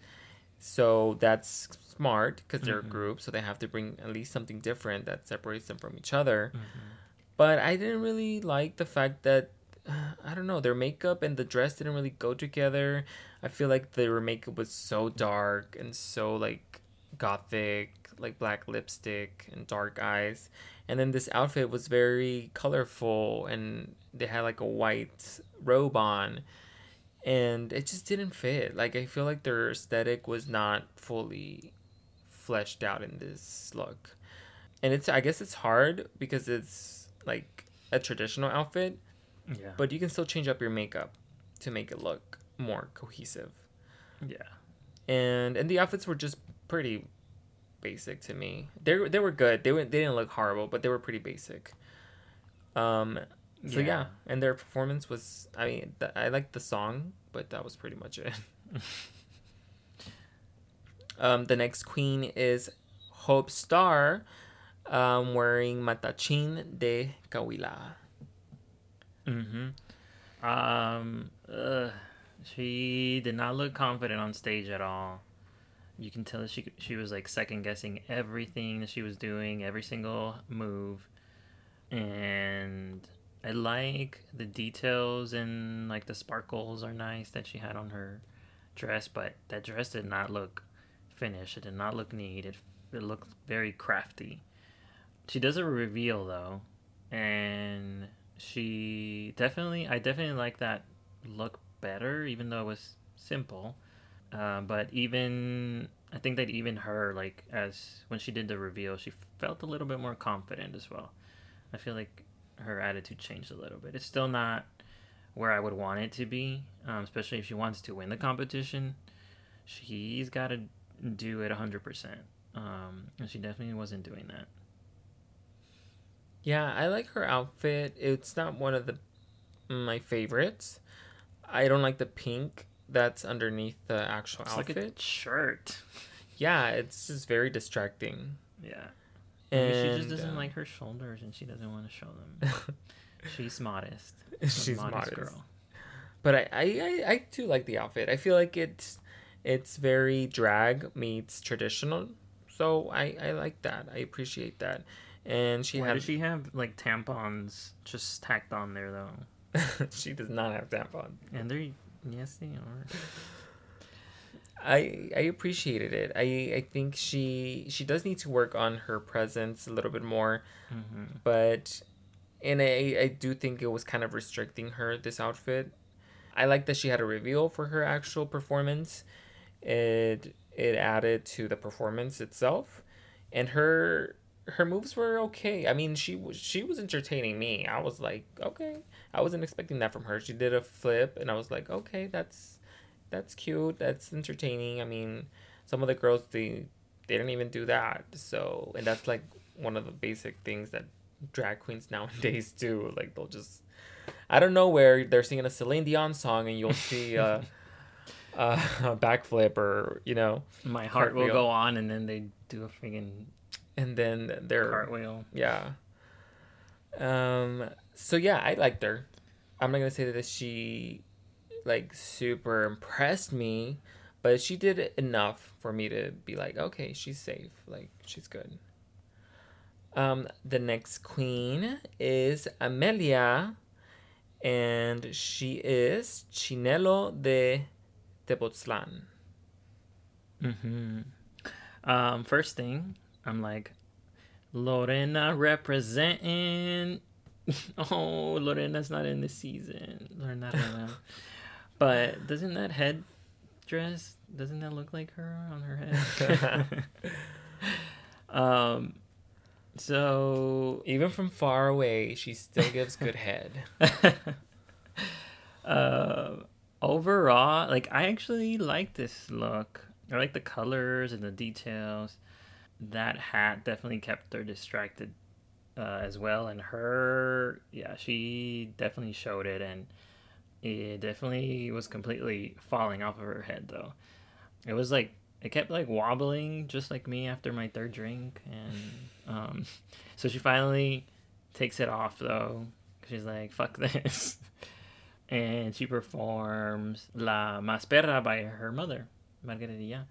So that's smart because they're Mhm. a group, so they have to bring at least something different that separates them from each other. Mhm. but I didn't really like the fact that I don't know their makeup and the dress didn't really go together. I feel like their makeup was so dark and so like gothic, like black lipstick and dark eyes, and then this outfit was very colorful and they had like a white robe on, and it just didn't fit. Like I feel like their aesthetic was not fully fleshed out in this look and it's i guess it's hard because it's like a traditional outfit Yeah. but you can still change up your makeup to make it look more cohesive yeah. and and the outfits were just pretty basic to me they were- they were good they were they didn't look horrible but they were pretty basic um so yeah, Yeah. and their performance was i mean th- i liked the song but that was pretty much it um the next queen is hope star um wearing matachin de Coahuila Mm-hmm. Um, ugh, she did not look confident on stage at all. You can tell she she was like second guessing everything that she was doing, every single move, and I like the details and like the sparkles are nice that she had on her dress, but that dress did not look finished. It did not look neat. It it looked very crafty. She does a reveal though, and she definitely I definitely like that look better, even though it was simple. Uh, but even I think that even her like as when she did the reveal, she felt a little bit more confident as well. I feel like her attitude changed a little bit. It's still not where I would want it to be, um, especially if she wants to win the competition. She's got to do it 100%. Um, and she definitely wasn't doing that. Yeah, I like her outfit. It's not one of the my favorites. I don't like the pink that's underneath the actual It's outfit. like a shirt. yeah, it's just very distracting. Yeah. Maybe she just doesn't uh, like her shoulders and she doesn't want to show them. She's modest. a She's modest. Modest, girl. But I, I, I, I do like the outfit. I feel like it's it's very drag meets traditional. So I, I like that. I appreciate that. And she Why had does she have like tampons just tacked on there though? she does not have tampon. And they're yes they are. I I appreciated it. I I think she she does need to work on her presence a little bit more, hmm but and I I do think it was kind of restricting her this outfit. I like that she had a reveal for her actual performance. It it added to the performance itself, and her her moves were okay. I mean, she was she was entertaining me. I was like, okay, I wasn't expecting that from her. She did a flip, and I was like, okay, that's that's cute. That's entertaining. I mean, some of the girls they they didn't even do that. So, and that's like one of the basic things that drag queens nowadays do. Like they'll just I don't know where they're singing a Celine Dion song and you'll see a, a, a backflip or you know, My heart will go on and then they do a freaking and then they're cartwheel. yeah. Um. So yeah, I liked her. I'm not gonna say that she like super impressed me, but she did enough for me to be like, okay, she's safe. Like she's good. Um. The next queen is Amelia, and she is Chinelo de Tepoztlan. Mm-hmm. Um, first thing, I'm like, Lorena representing. oh, Lorena's not in this season. Lorena, but doesn't that head dress? Doesn't that look like her on her head? um, so Even from far away, she still gives good head. uh, overall, like I actually like this look. I like the colors and the details. That hat definitely kept her distracted uh, as well, and her, yeah, she definitely showed it, and it definitely was completely falling off of her head though. It was like it kept like wobbling, just like me after my third drink, and um, so she finally takes it off though. She's like, "Fuck this." and she performs La Maspera by her mother, Margarita.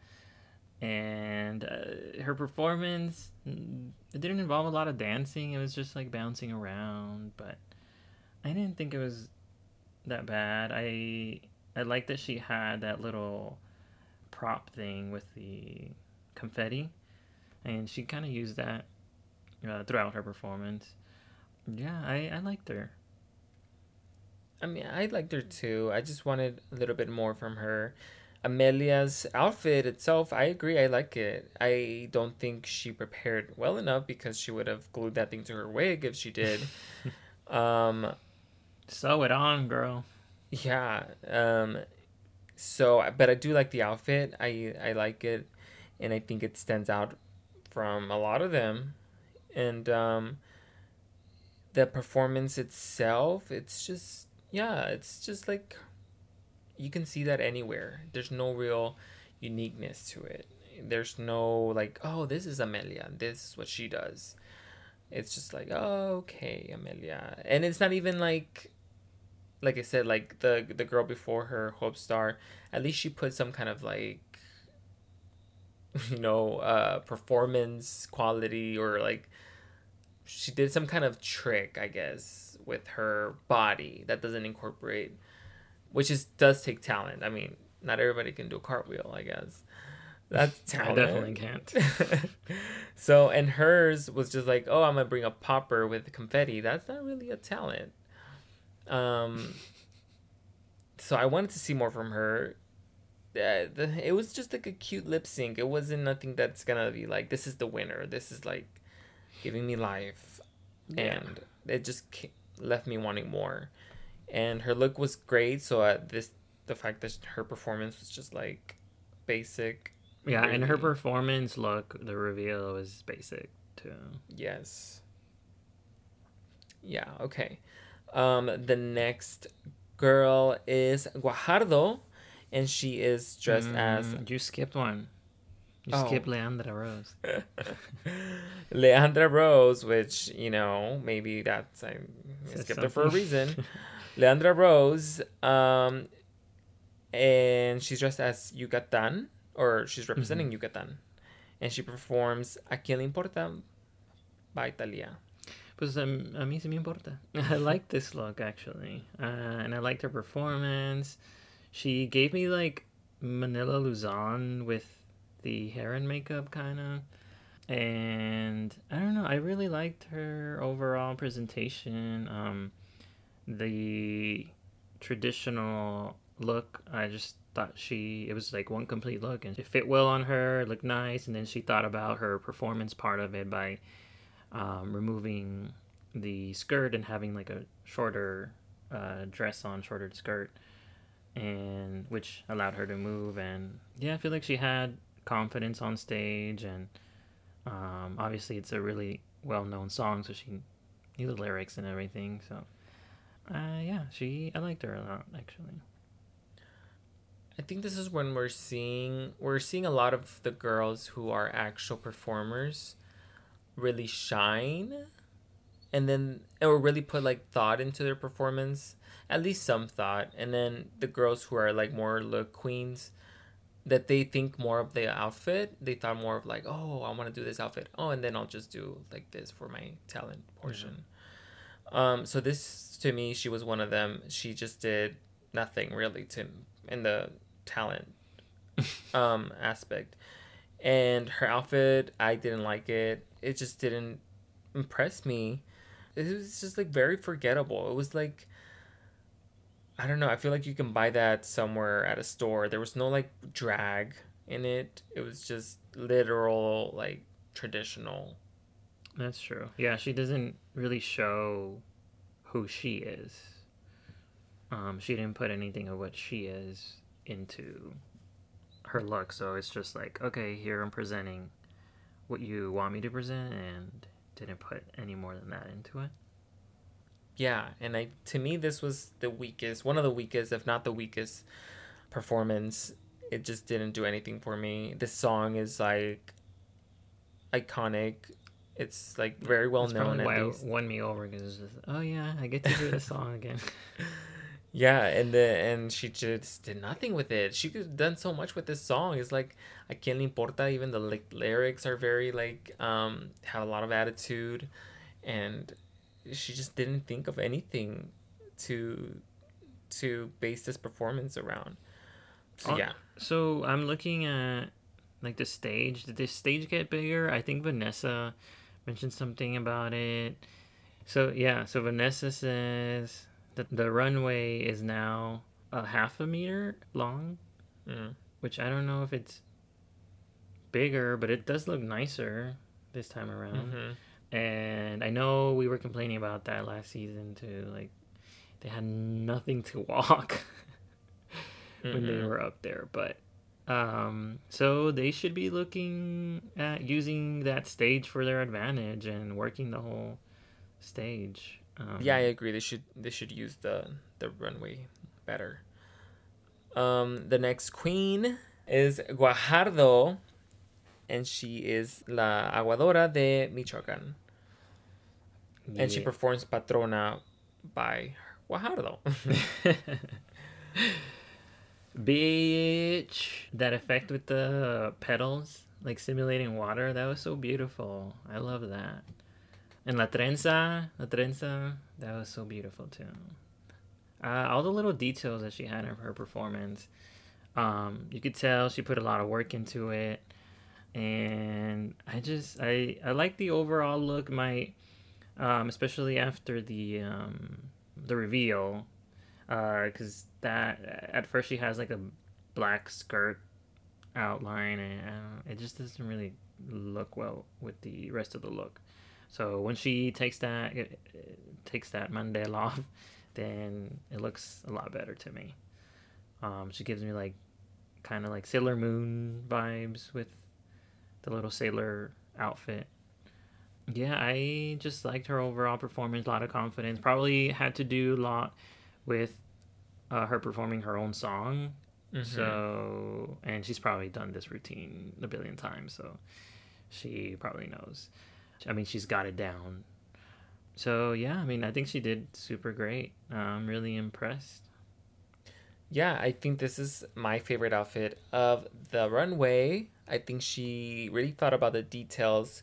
And uh, her performance, it didn't involve a lot of dancing. It was just like bouncing around, but I didn't think it was that bad. I I like that she had that little prop thing with the confetti, and she kind of used that uh, throughout her performance. Yeah, I I liked her. I mean, I liked her too. I just wanted a little bit more from her. Amelia's outfit itself, I agree, I like it. I don't think she prepared well enough because she would have glued that thing to her wig if she did. um, Sew it on, girl. yeah. Um, so, but I do like the outfit. I I like it, and I think it stands out from a lot of them. And um, the performance itself, it's just yeah, it's just like you can see that anywhere. There's no real uniqueness to it. There's no like, oh, this is Amelia. This is what she does. It's just like, oh, okay, Amelia, and it's not even like like I said, like the the girl before her, Hope Star, at least she put some kind of like you know, uh performance quality or like she did some kind of trick, I guess, with her body that doesn't incorporate which is does take talent. I mean, not everybody can do a cartwheel, I guess. That's talent. I definitely can't. so and hers was just like, oh, I'm gonna bring a popper with confetti. That's not really a talent. Um. So I wanted to see more from her. Uh, the, it was just like a cute lip sync. It wasn't nothing that's gonna be like this is the winner. This is like giving me life, Yeah. and it just left me wanting more. And her look was great. So uh, this the fact that her performance was just like basic. Yeah, and her performance look, the reveal was basic too. Yes. Yeah, okay. Um, the next girl is Guajardo, and she is dressed as Mm, you skipped one. You Oh. skipped Leandra Rose. Leandra Rose, which, you know, maybe that's, I Says skipped her for a reason. Leandra Rose, um, and she's dressed as Yucatan, or she's representing Mm-hmm. Yucatan, and she performs A Quien Le Importa by Thalia. Pues um, a mí sí me importa. I like this look actually, uh, and I liked her performance. She gave me like Manila Luzon with the hair and makeup kind of, and I don't know. I really liked her overall presentation. Um, the traditional look, I just thought she it was like one complete look, and it fit well on her. Looked nice, and then she thought about her performance part of it by um, removing the skirt and having like a shorter uh, dress on, shorter skirt, and which allowed her to move. And yeah, I feel like she had confidence on stage, and um, obviously it's a really well-known song, so she knew the lyrics and everything. So uh, yeah, she I liked her a lot actually. I think this is when we're seeing we're seeing a lot of the girls who are actual performers really shine and then or really put like thought into their performance at least some thought. And then the girls who are like more look queens that they think more of the outfit they thought more of like oh i want to do this outfit. Oh and then i'll just do like this for my talent portion um so this to me she was one of them. She just did nothing really to in the talent um aspect. And her outfit i didn't like it. It just didn't impress me. It was just like very forgettable. It was like i don't know. I feel like you can buy that somewhere at a store. There was no like drag in it. It was just literal like traditional. That's true. Yeah, she doesn't really show who she is. Um, she didn't put anything of what she is into her look, so it's just like, okay, here I'm presenting what you want me to present, and didn't put any more than that into it. yeah and i to me this was the weakest one of the weakest if not the weakest performance it just didn't do anything for me this song is like iconic it's like very well That's known why least it won me over because oh yeah, I get to hear the song again. Yeah, and the and she just did nothing with it. She could have done so much with this song. It's like I can't importa. Even the like lyrics are very like um have a lot of attitude, and she just didn't think of anything to to base this performance around. So yeah, So I'm looking at like the stage. Did this stage get bigger? I think Vanessa mentioned something about it. So yeah, so Vanessa says that the runway is now a half a meter long, mm. which I don't know if it's bigger, but it does look nicer this time around. hmm And I know we were complaining about that last season too. Like they had nothing to walk when they Mhm. were up there, but um so they should be looking at using that stage for their advantage and working the whole stage. Um, yeah, I agree. They should they should use the the runway better. Um, the next queen is Guajardo, and she is la aguadora de Michoacán, and she performs Patrona by Guajardo. Bitch, that effect with the petals, like simulating water, that was so beautiful. I love that. And La Trenza, La Trenza, that was so beautiful too. Uh, all the little details that she had in her performance, um, you could tell she put a lot of work into it. And I just, I, I like the overall look. My, um, especially after the, um, the reveal, because that at first she has like a black skirt outline and uh, it just doesn't really look well with the rest of the look. So when she takes that it, it takes that mandel off then it looks a lot better to me. Um, she gives me like kind of like sailor moon vibes with the little sailor outfit. Yeah i just liked her overall performance a lot of confidence probably had to do a lot with uh, her performing her own song. Mhm. So, and she's probably done this routine a billion times, so she probably knows. I mean, she's got it down. So, yeah, I mean, I think she did super great. Uh, I'm really impressed. Yeah, I think this is my favorite outfit of the runway. I think she really thought about the details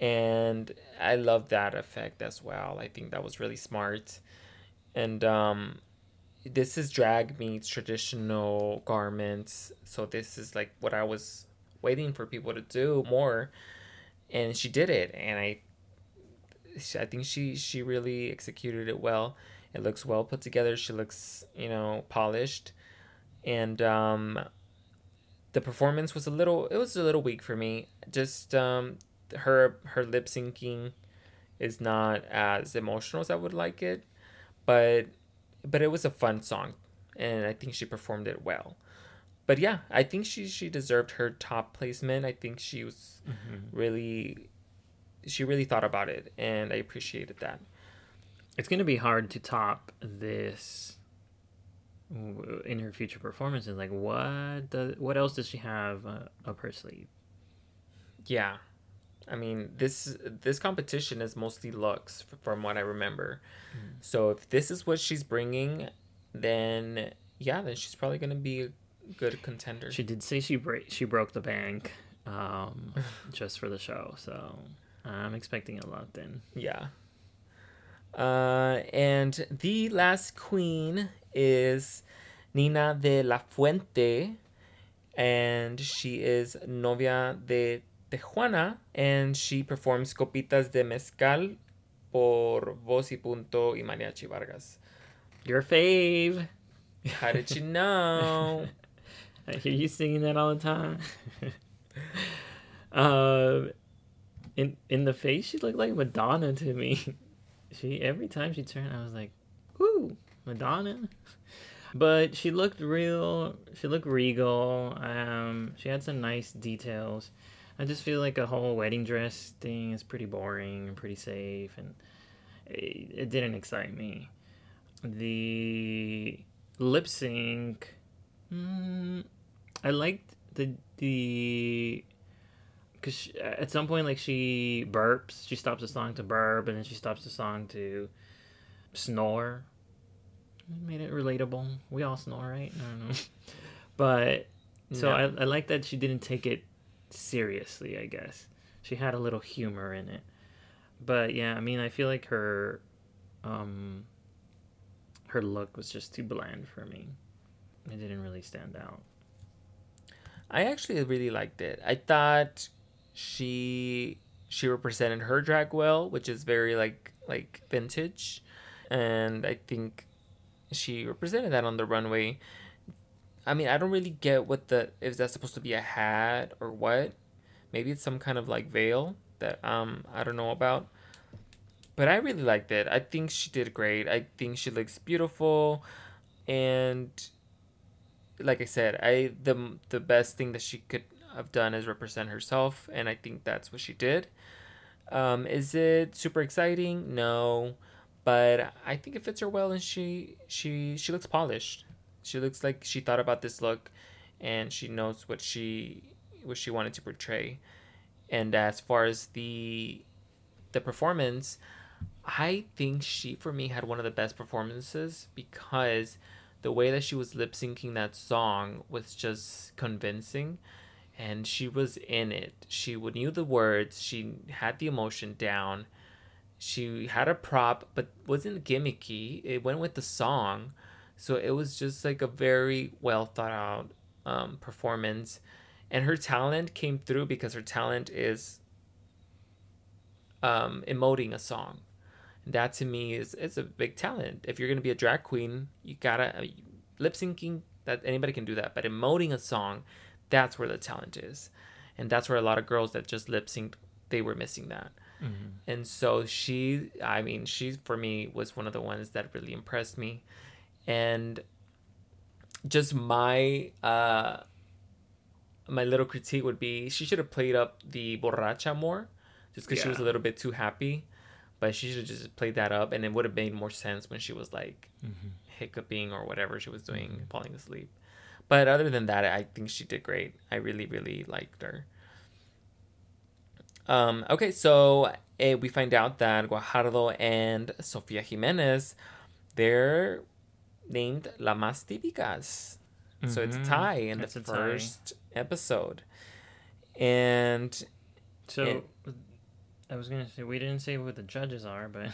and I love that effect as well. I think that was really smart. And um this is drag meets traditional garments. So this is like what I was waiting for people to do more and she did it and I I think she she really executed it well. It looks well put together. She looks, you know, polished. And um the performance was a little it was a little weak for me. Just um her her lip syncing is not as emotional as I would like it, but but it was a fun song and I think she performed it well. But yeah, I think she she deserved her top placement. I think she was really she really thought about it and I appreciated that. It's going to be hard to top this in her future performances. Like, what does, what else does she have uh, up her sleeve? Yeah. I mean, this this competition is mostly looks from what I remember. So if this is what she's bringing, then yeah, then she's probably going to be a good contender. She did say she break she broke the bank um, just for the show, so I'm expecting a lot then. Yeah. Uh, and the last queen is Nina de la Fuente, and she is novia de Tijuana, and she performs Copitas de Mezcal por Voz y Punto y Mariachi Vargas. Your fave. How did you know? I hear you singing that all the time. um, in in the face, she looked like Madonna to me. She every time she turned, I was like, "Ooh, Madonna." But she looked real. She looked regal. Um, she had some nice details. I just feel like a whole wedding dress thing is pretty boring and pretty safe, and it, it didn't excite me. The lip sync, mm, I liked the the because at some point like she burps, she stops the song to burp, and then she stops the song to snore. It made it relatable. We all snore, right? I don't know, but so No. I I like that she didn't take it seriously. I guess she had a little humor in it, but yeah, I mean, I feel like her, um, her look was just too bland for me. It didn't really stand out. I actually really liked it. I thought she she represented her drag well, which is very like like vintage, and I think she represented that on the runway. I mean, I don't really get what the if that's supposed to be a hat or what. Maybe it's some kind of like veil that um I don't know about. But I really liked it. I think she did great. I think she looks beautiful and like I said, I the the best thing that she could have done is represent herself, and I think that's what she did. Um, is it super exciting? No, but I think it fits her well, and she she she looks polished. She looks like she thought about this look, and she knows what she what she wanted to portray. And as far as the the performance, I think she, for me, had one of the best performances because the way that she was lip syncing that song was just convincing. And she was in it. She knew the words. She had the emotion down. She had a prop, but wasn't gimmicky. It went with the song, so it was just like a very well thought out um, performance. And her talent came through because her talent is um, emoting a song that to me is is a big talent. If you're gonna be a drag queen, you gotta uh, lip syncing. That anybody can do that, but emoting a song, that's where the talent is, and that's where a lot of girls that just lip synced, they were missing that. And so she, I mean, she for me was one of the ones that really impressed me, and just my uh my little critique would be she should have played up the borracha more, just because she was a little bit too happy but she should have just played that up and it would have made more sense when she was like hiccuping or whatever she was doing falling asleep. But other than that i think she did great. I really really liked her. Um, okay so eh, we find out that guajardo and sofia jimenez they're named la más típicas so it's Mhm. tie in It's the a tie. first episode and So, And- I was gonna say we didn't say what the judges are, but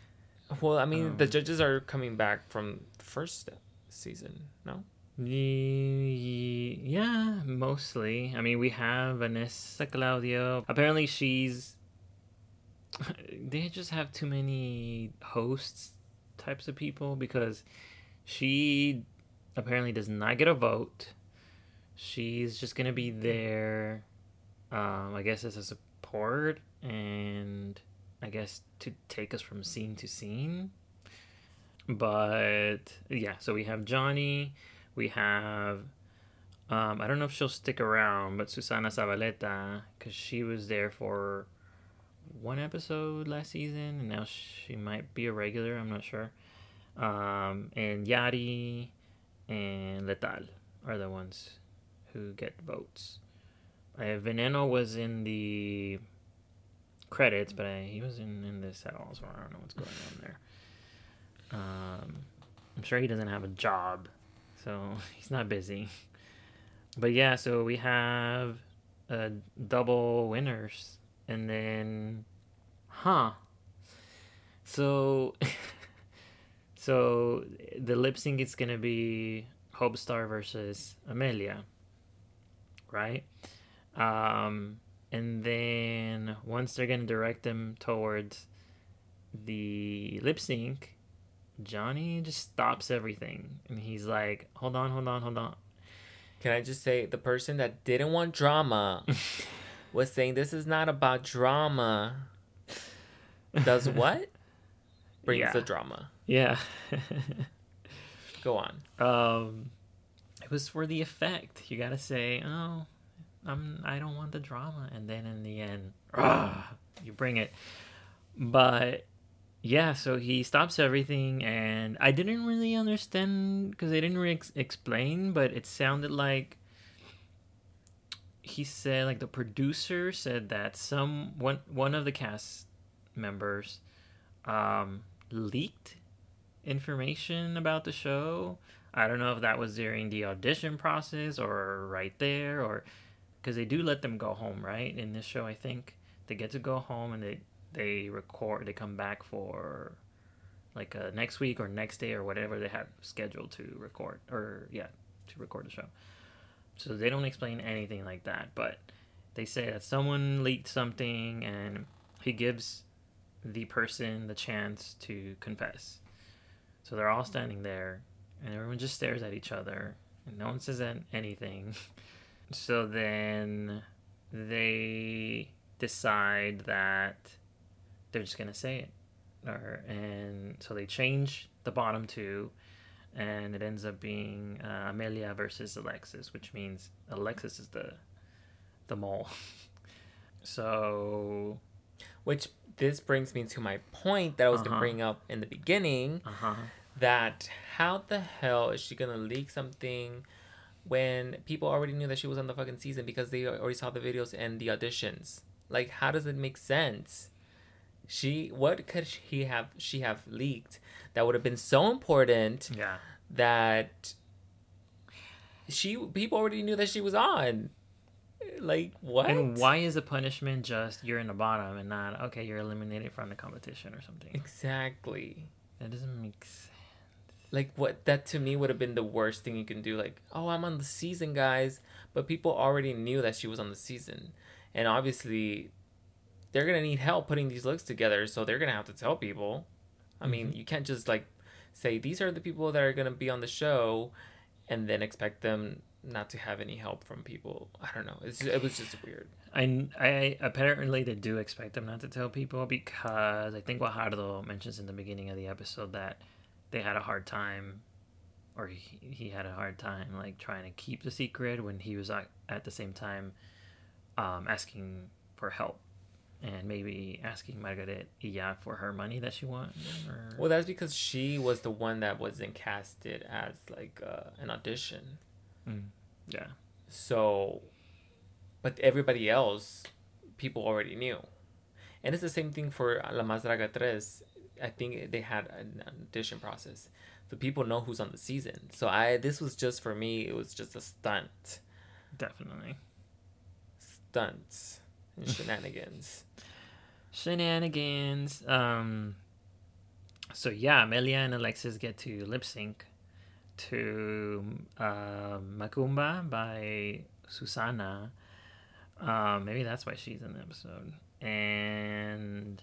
well i mean the Um, judges are coming back from the first season no yeah, mostly. I mean, we have Vanessa Claudio. Apparently, she's. They just have too many hosts types of people because she apparently does not get a vote. She's just gonna be there, um, I guess as a support and I guess to take us from scene to scene. But yeah, so we have Johnny, we have um, I don't know if she'll stick around, but Susana Zabaleta, because she was there for one episode last season, and now she might be a regular. I'm not sure. Um, and Yari and Letal are the ones who get votes. Uh, Veneno was in the credits, but I, he was in, in this at all, so I don't know what's going on there. Um, I'm sure he doesn't have a job, so he's not busy. But yeah, so we have uh, double winners, and then, huh? So, so the lip sync is gonna be Hope Star versus Amelia, right? Um, and then once they're gonna direct them towards the lip sync, Johnny just stops everything, and he's like, "Hold on, hold on, hold on." Can I just say the person that didn't want drama was saying this is not about drama. Does what? Brings Yeah. the drama. Yeah. Go on. um, it was for the effect. You gotta say, "Oh, I'm. I don't want the drama," and then in the end, "Ah," you bring it. But yeah, so he stops everything, and I didn't really understand because they didn't really ex- explain, but it sounded like he said like the producer said that some one one of the cast members um leaked information about the show. I don't know if that was during the audition process or right there or because they do let them go home, right? In this show, I think they get to go home and they they record. They come back for like uh, next week or next day or whatever they have scheduled to record or yeah to record the show. So they don't explain anything like that, but they say that someone leaked something and he gives the person the chance to confess. So they're all standing there, and everyone just stares at each other, and no one says an- anything. So then they decide that they're just gonna say it, or and so they change the bottom two, and it ends up being uh, Amelia versus Alexis, which means Alexis is the the mole. so Which this brings me to my point that I was Uh-huh. gonna bring up in the beginning. uh huh. That how the hell is she gonna leak something when people already knew that she was on the fucking season because they already saw the videos and the auditions? Like, how does it make sense? She what could he have she have leaked that would have been so important Yeah. that she people already knew that she was on. Like what? And why is the punishment just you're in the bottom and not okay, you're eliminated from the competition or something? Exactly. That doesn't make sense. Like what that to me would have been the worst thing you can do. Like, oh, I'm on the season, guys, but people already knew that she was on the season, and obviously, they're gonna need help putting these looks together. So they're gonna have to tell people. I mean, mm-hmm. you can't just like say these are the people that are gonna be on the show, and then expect them not to have any help from people. I don't know. It's it was just weird. I, I apparently they do expect them not to tell people because I think Guajardo mentions in the beginning of the episode that they had a hard time, or he, he had a hard time like trying to keep the secret when he was at, at the same time um, asking for help and maybe asking Margaret Y Ya for her money that she won. Or... Well, that's because she was the one that wasn't casted as like uh, an audition. Mm, yeah. So, but everybody else, people already knew. And it's the same thing for La Más Draga. I think they had an audition process. So people know who's on the season. So I this was just for me, it was just a stunt. Definitely. Stunts and shenanigans. Shenanigans. Um. So yeah, Amelia and Alexis get to lip sync to uh, Macumba by Susana. Um, maybe that's why she's in the episode. And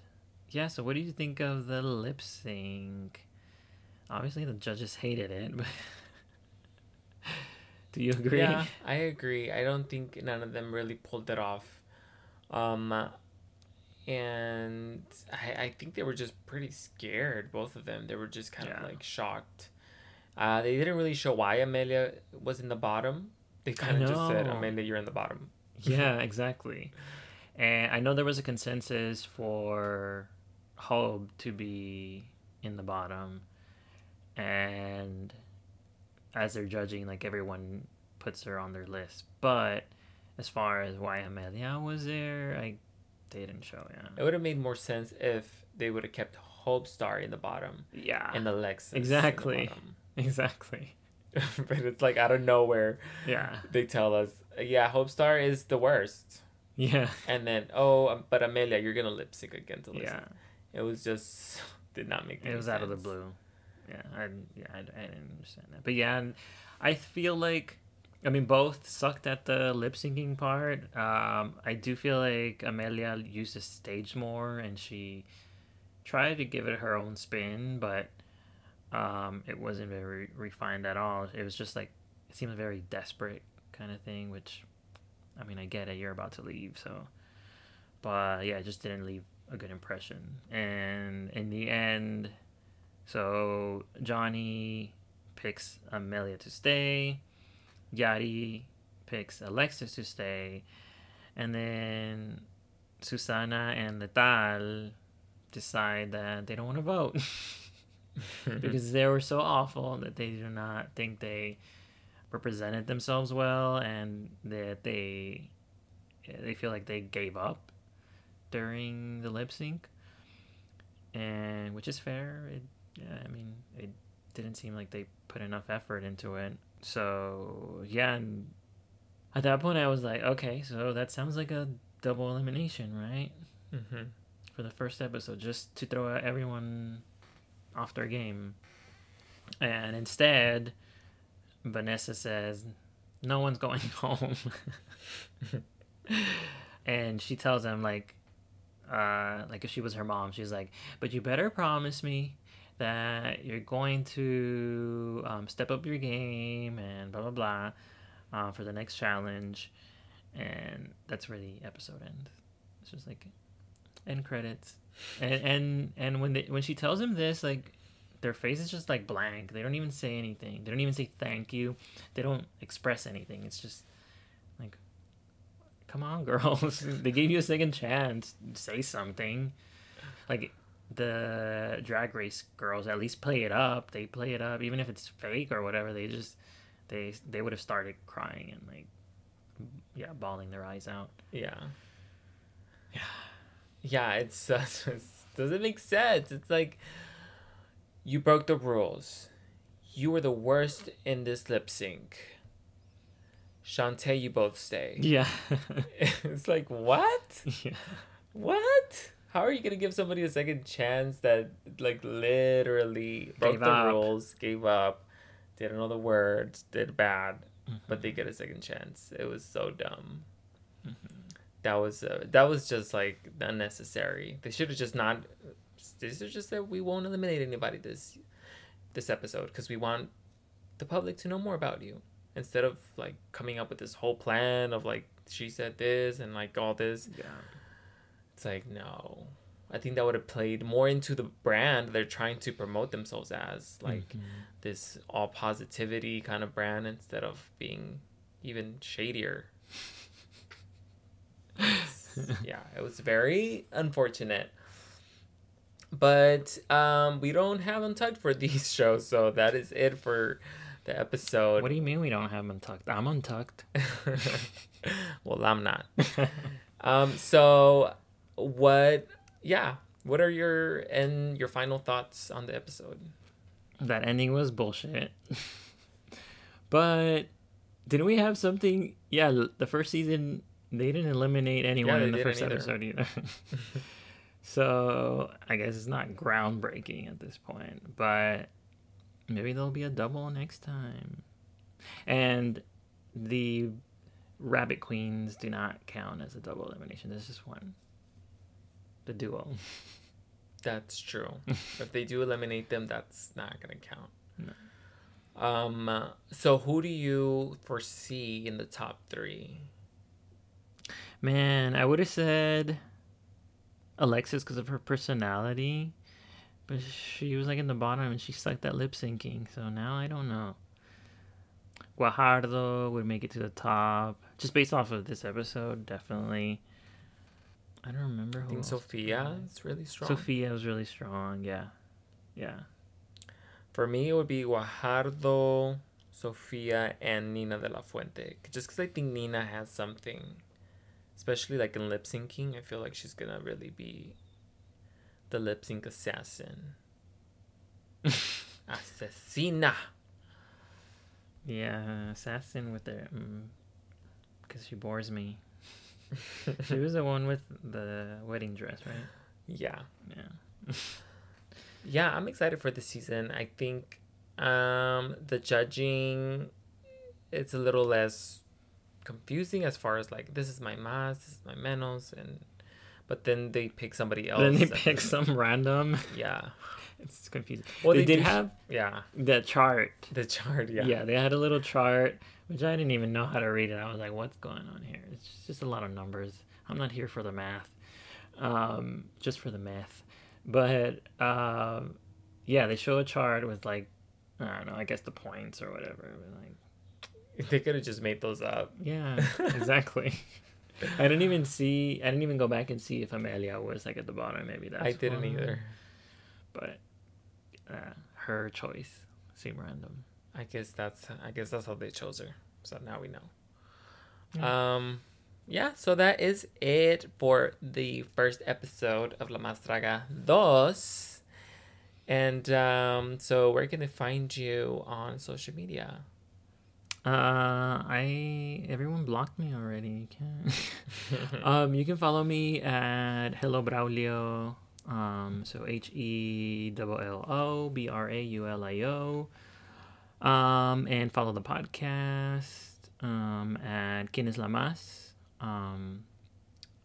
yeah, so what do you think of the lip sync? Obviously, the judges hated it, but do you agree? Yeah, I agree. I don't think none of them really pulled it off. Um, and I, I think they were just pretty scared, both of them. They were just kind Yeah. of like shocked. Uh, they didn't really show why Amelia was in the bottom. They kind of just said. Amelia, you're in the bottom. Yeah, exactly. And I know there was a consensus for Hope to be in the bottom. And as they're judging, like everyone puts her on their list. But as far as why Amelia was there, I they didn't show, Yeah, It would have made more sense if they would have kept Hope Star in the bottom Yeah. and Alexis. in the Lexus. Exactly. Exactly. but it's like out of nowhere, Yeah. they tell us, yeah, Hope Star is the worst. Yeah. And then, oh, um, but Amelia, you're gonna lip sync again to listen. Yeah. It was just did not make. It was out of the blue. Yeah, I yeah I, I didn't understand that. But yeah, I feel like I mean both sucked at the lip syncing part. Um, I do feel like Amelia used the stage more, and she tried to give it her own spin, but um, it wasn't very refined at all. It was just like it seemed very desperate kind of thing. Which, I mean, I get it. You're about to leave, so. But yeah, it just didn't leave a good impression. And in the end, so Johnny picks Amelia to stay, Yari picks Alexis to stay, and then Susana and Letal decide that they don't want to vote because they were so awful that they do not think they represented themselves well and that they they feel like they gave up during the lip sync. And which is fair it yeah i mean it didn't seem like they put enough effort into it. So yeah and at that point i was like okay so that sounds like a double elimination right? Mhm. for the first episode just to throw out everyone off their game. And instead vanessa says no one's going home. And she tells him like uh like if she was her mom she's like but you better promise me that you're going to um, step up your game and blah blah blah uh, for the next challenge. And that's where the episode ends. It's just like end credits and and and when they when she tells him this like their face is just like blank. They don't even say anything. They don't even say thank you. They don't express anything. It's just like come on girls. They gave you a second chance. Say something. Like the drag race girls at least play it up. They play it up. Even if it's fake or whatever they just they they would have started crying and like yeah bawling their eyes out. Yeah. Yeah. Yeah, it's, uh, it's Doesn't make sense. It's like you broke the rules. You were the worst in this lip sync. Shantae, you both stay. Yeah. it's like what? yeah. What? How are you gonna give somebody a second chance that like literally broke Gave the up. rules, gave up, didn't know the words, did bad, but Mm-hmm. they get a second chance? It was so dumb. Mm-hmm. That was uh, that was just like unnecessary. They should have just not. They should just said we won't eliminate anybody this this episode because we want the public to know more about you instead of like coming up with this whole plan of like she said this and like all this Yeah. it's like no. I think that would have played more into the brand they're trying to promote themselves as, like Mhm. this all positivity kind of brand instead of being even shadier. Yeah, it was very unfortunate. But um, we don't have Untucked for these shows, so that is it for the episode. What do you mean we don't have untucked? I'm untucked. well, I'm not. Um, so what? Yeah, what are your and your final thoughts on the episode? that ending was bullshit. but didn't we have something? Yeah, the first season they didn't eliminate anyone they in the first either. episode either. so I guess it's not groundbreaking at this point, but maybe there'll be a double next time. And the rabbit queens do not count as a double elimination. There's just one. The duo. That's true. if they do eliminate them, that's not gonna count. No. Um. So who do you foresee in the top three? Man, I would have said Alexis because of her personality, but she was like in the bottom and she sucked at lip syncing. So now I don't know. Guajardo would make it to the top just based off of this episode, definitely. I don't remember Who I think. Sophia is really strong. Sophia was really strong. Yeah, yeah. For me, it would be Guajardo, Sofia, and Nina de la Fuente. Just because I think Nina has something, especially like in lip syncing. I feel like she's gonna really be the lip sync assassin. Asesina. Yeah, assassin with their, because she bores me. she was the one with the wedding dress, right? Yeah. Yeah. Yeah, I'm excited for this season. I think um, the judging it's a little less confusing as far as like this is my mas, this is my menos, and but then they pick somebody else. then they and- pick some random. Yeah. It's confusing. Well, they, they did have Yeah. the chart. The chart. Yeah. Yeah. they had a little chart, which I didn't even know how to read it. I was like, "What's going on here?" It's just a lot of numbers. I'm not here for the math, um, just for the math. But um, yeah, they show a chart with like, I don't know, I guess the points or whatever. But like, They could have just made those up. yeah, exactly. I didn't even see. I didn't even go back and see if Amelia was like at the bottom. Maybe that's I didn't why. either. But uh, her choice seemed random. I guess that's I guess that's how they chose her. So now we know. Yeah. Um yeah, so that is it for the first episode of La Más Draga Dos. And um, so where can they find you on social media? Uh, I everyone blocked me already. You can. um, you can follow me at Hello Braulio. Um, so H E L L O B R A U L I O. Um, and follow the podcast um, at Quien es la Mas um,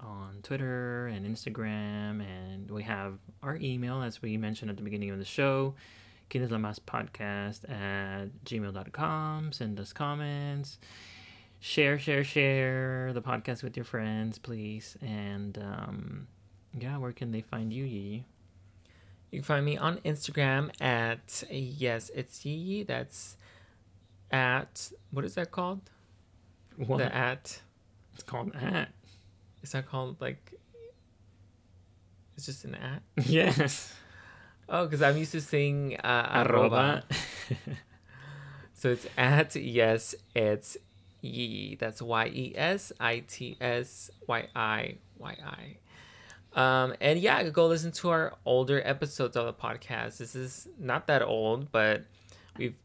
on Twitter and Instagram. And we have our email, as we mentioned at the beginning of the show, Es la Mas podcast at gmail.com. Send us comments. Share, share, share the podcast with your friends, please. And um, yeah, where can they find you, Yi? You can find me on Instagram at yes, it's Yee. That's at what is that called? What? The at It's called at. is that called like it's just an at? Yes. Oh, because I'm used to saying uh, arroba. Arroba. So it's at yes, it's Yee. That's Y E S I T S Y I Y I. Um, and yeah, go listen to our older episodes of the podcast. This is not that old, but we've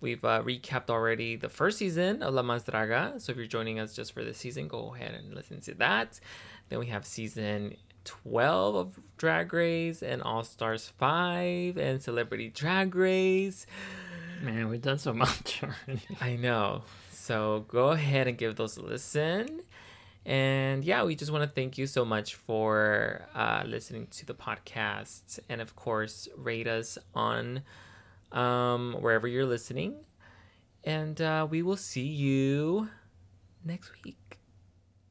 we've uh, recapped already the first season of La Más Draga. So if you're joining us just for this season, go ahead and listen to that. Then we have season 12 of Drag Race and All Stars 5 and Celebrity Drag Race. Man, we've done so much already. I know. So go ahead and give those a listen. And yeah, we just want to thank you so much for uh, listening to the podcast. And of course, rate us on um, wherever you're listening. And uh, we will see you next week.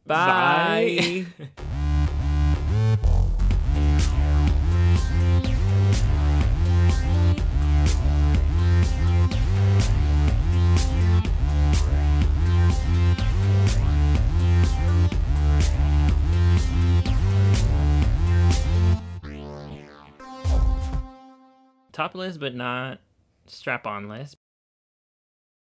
Bye. Topless, but not strap on list.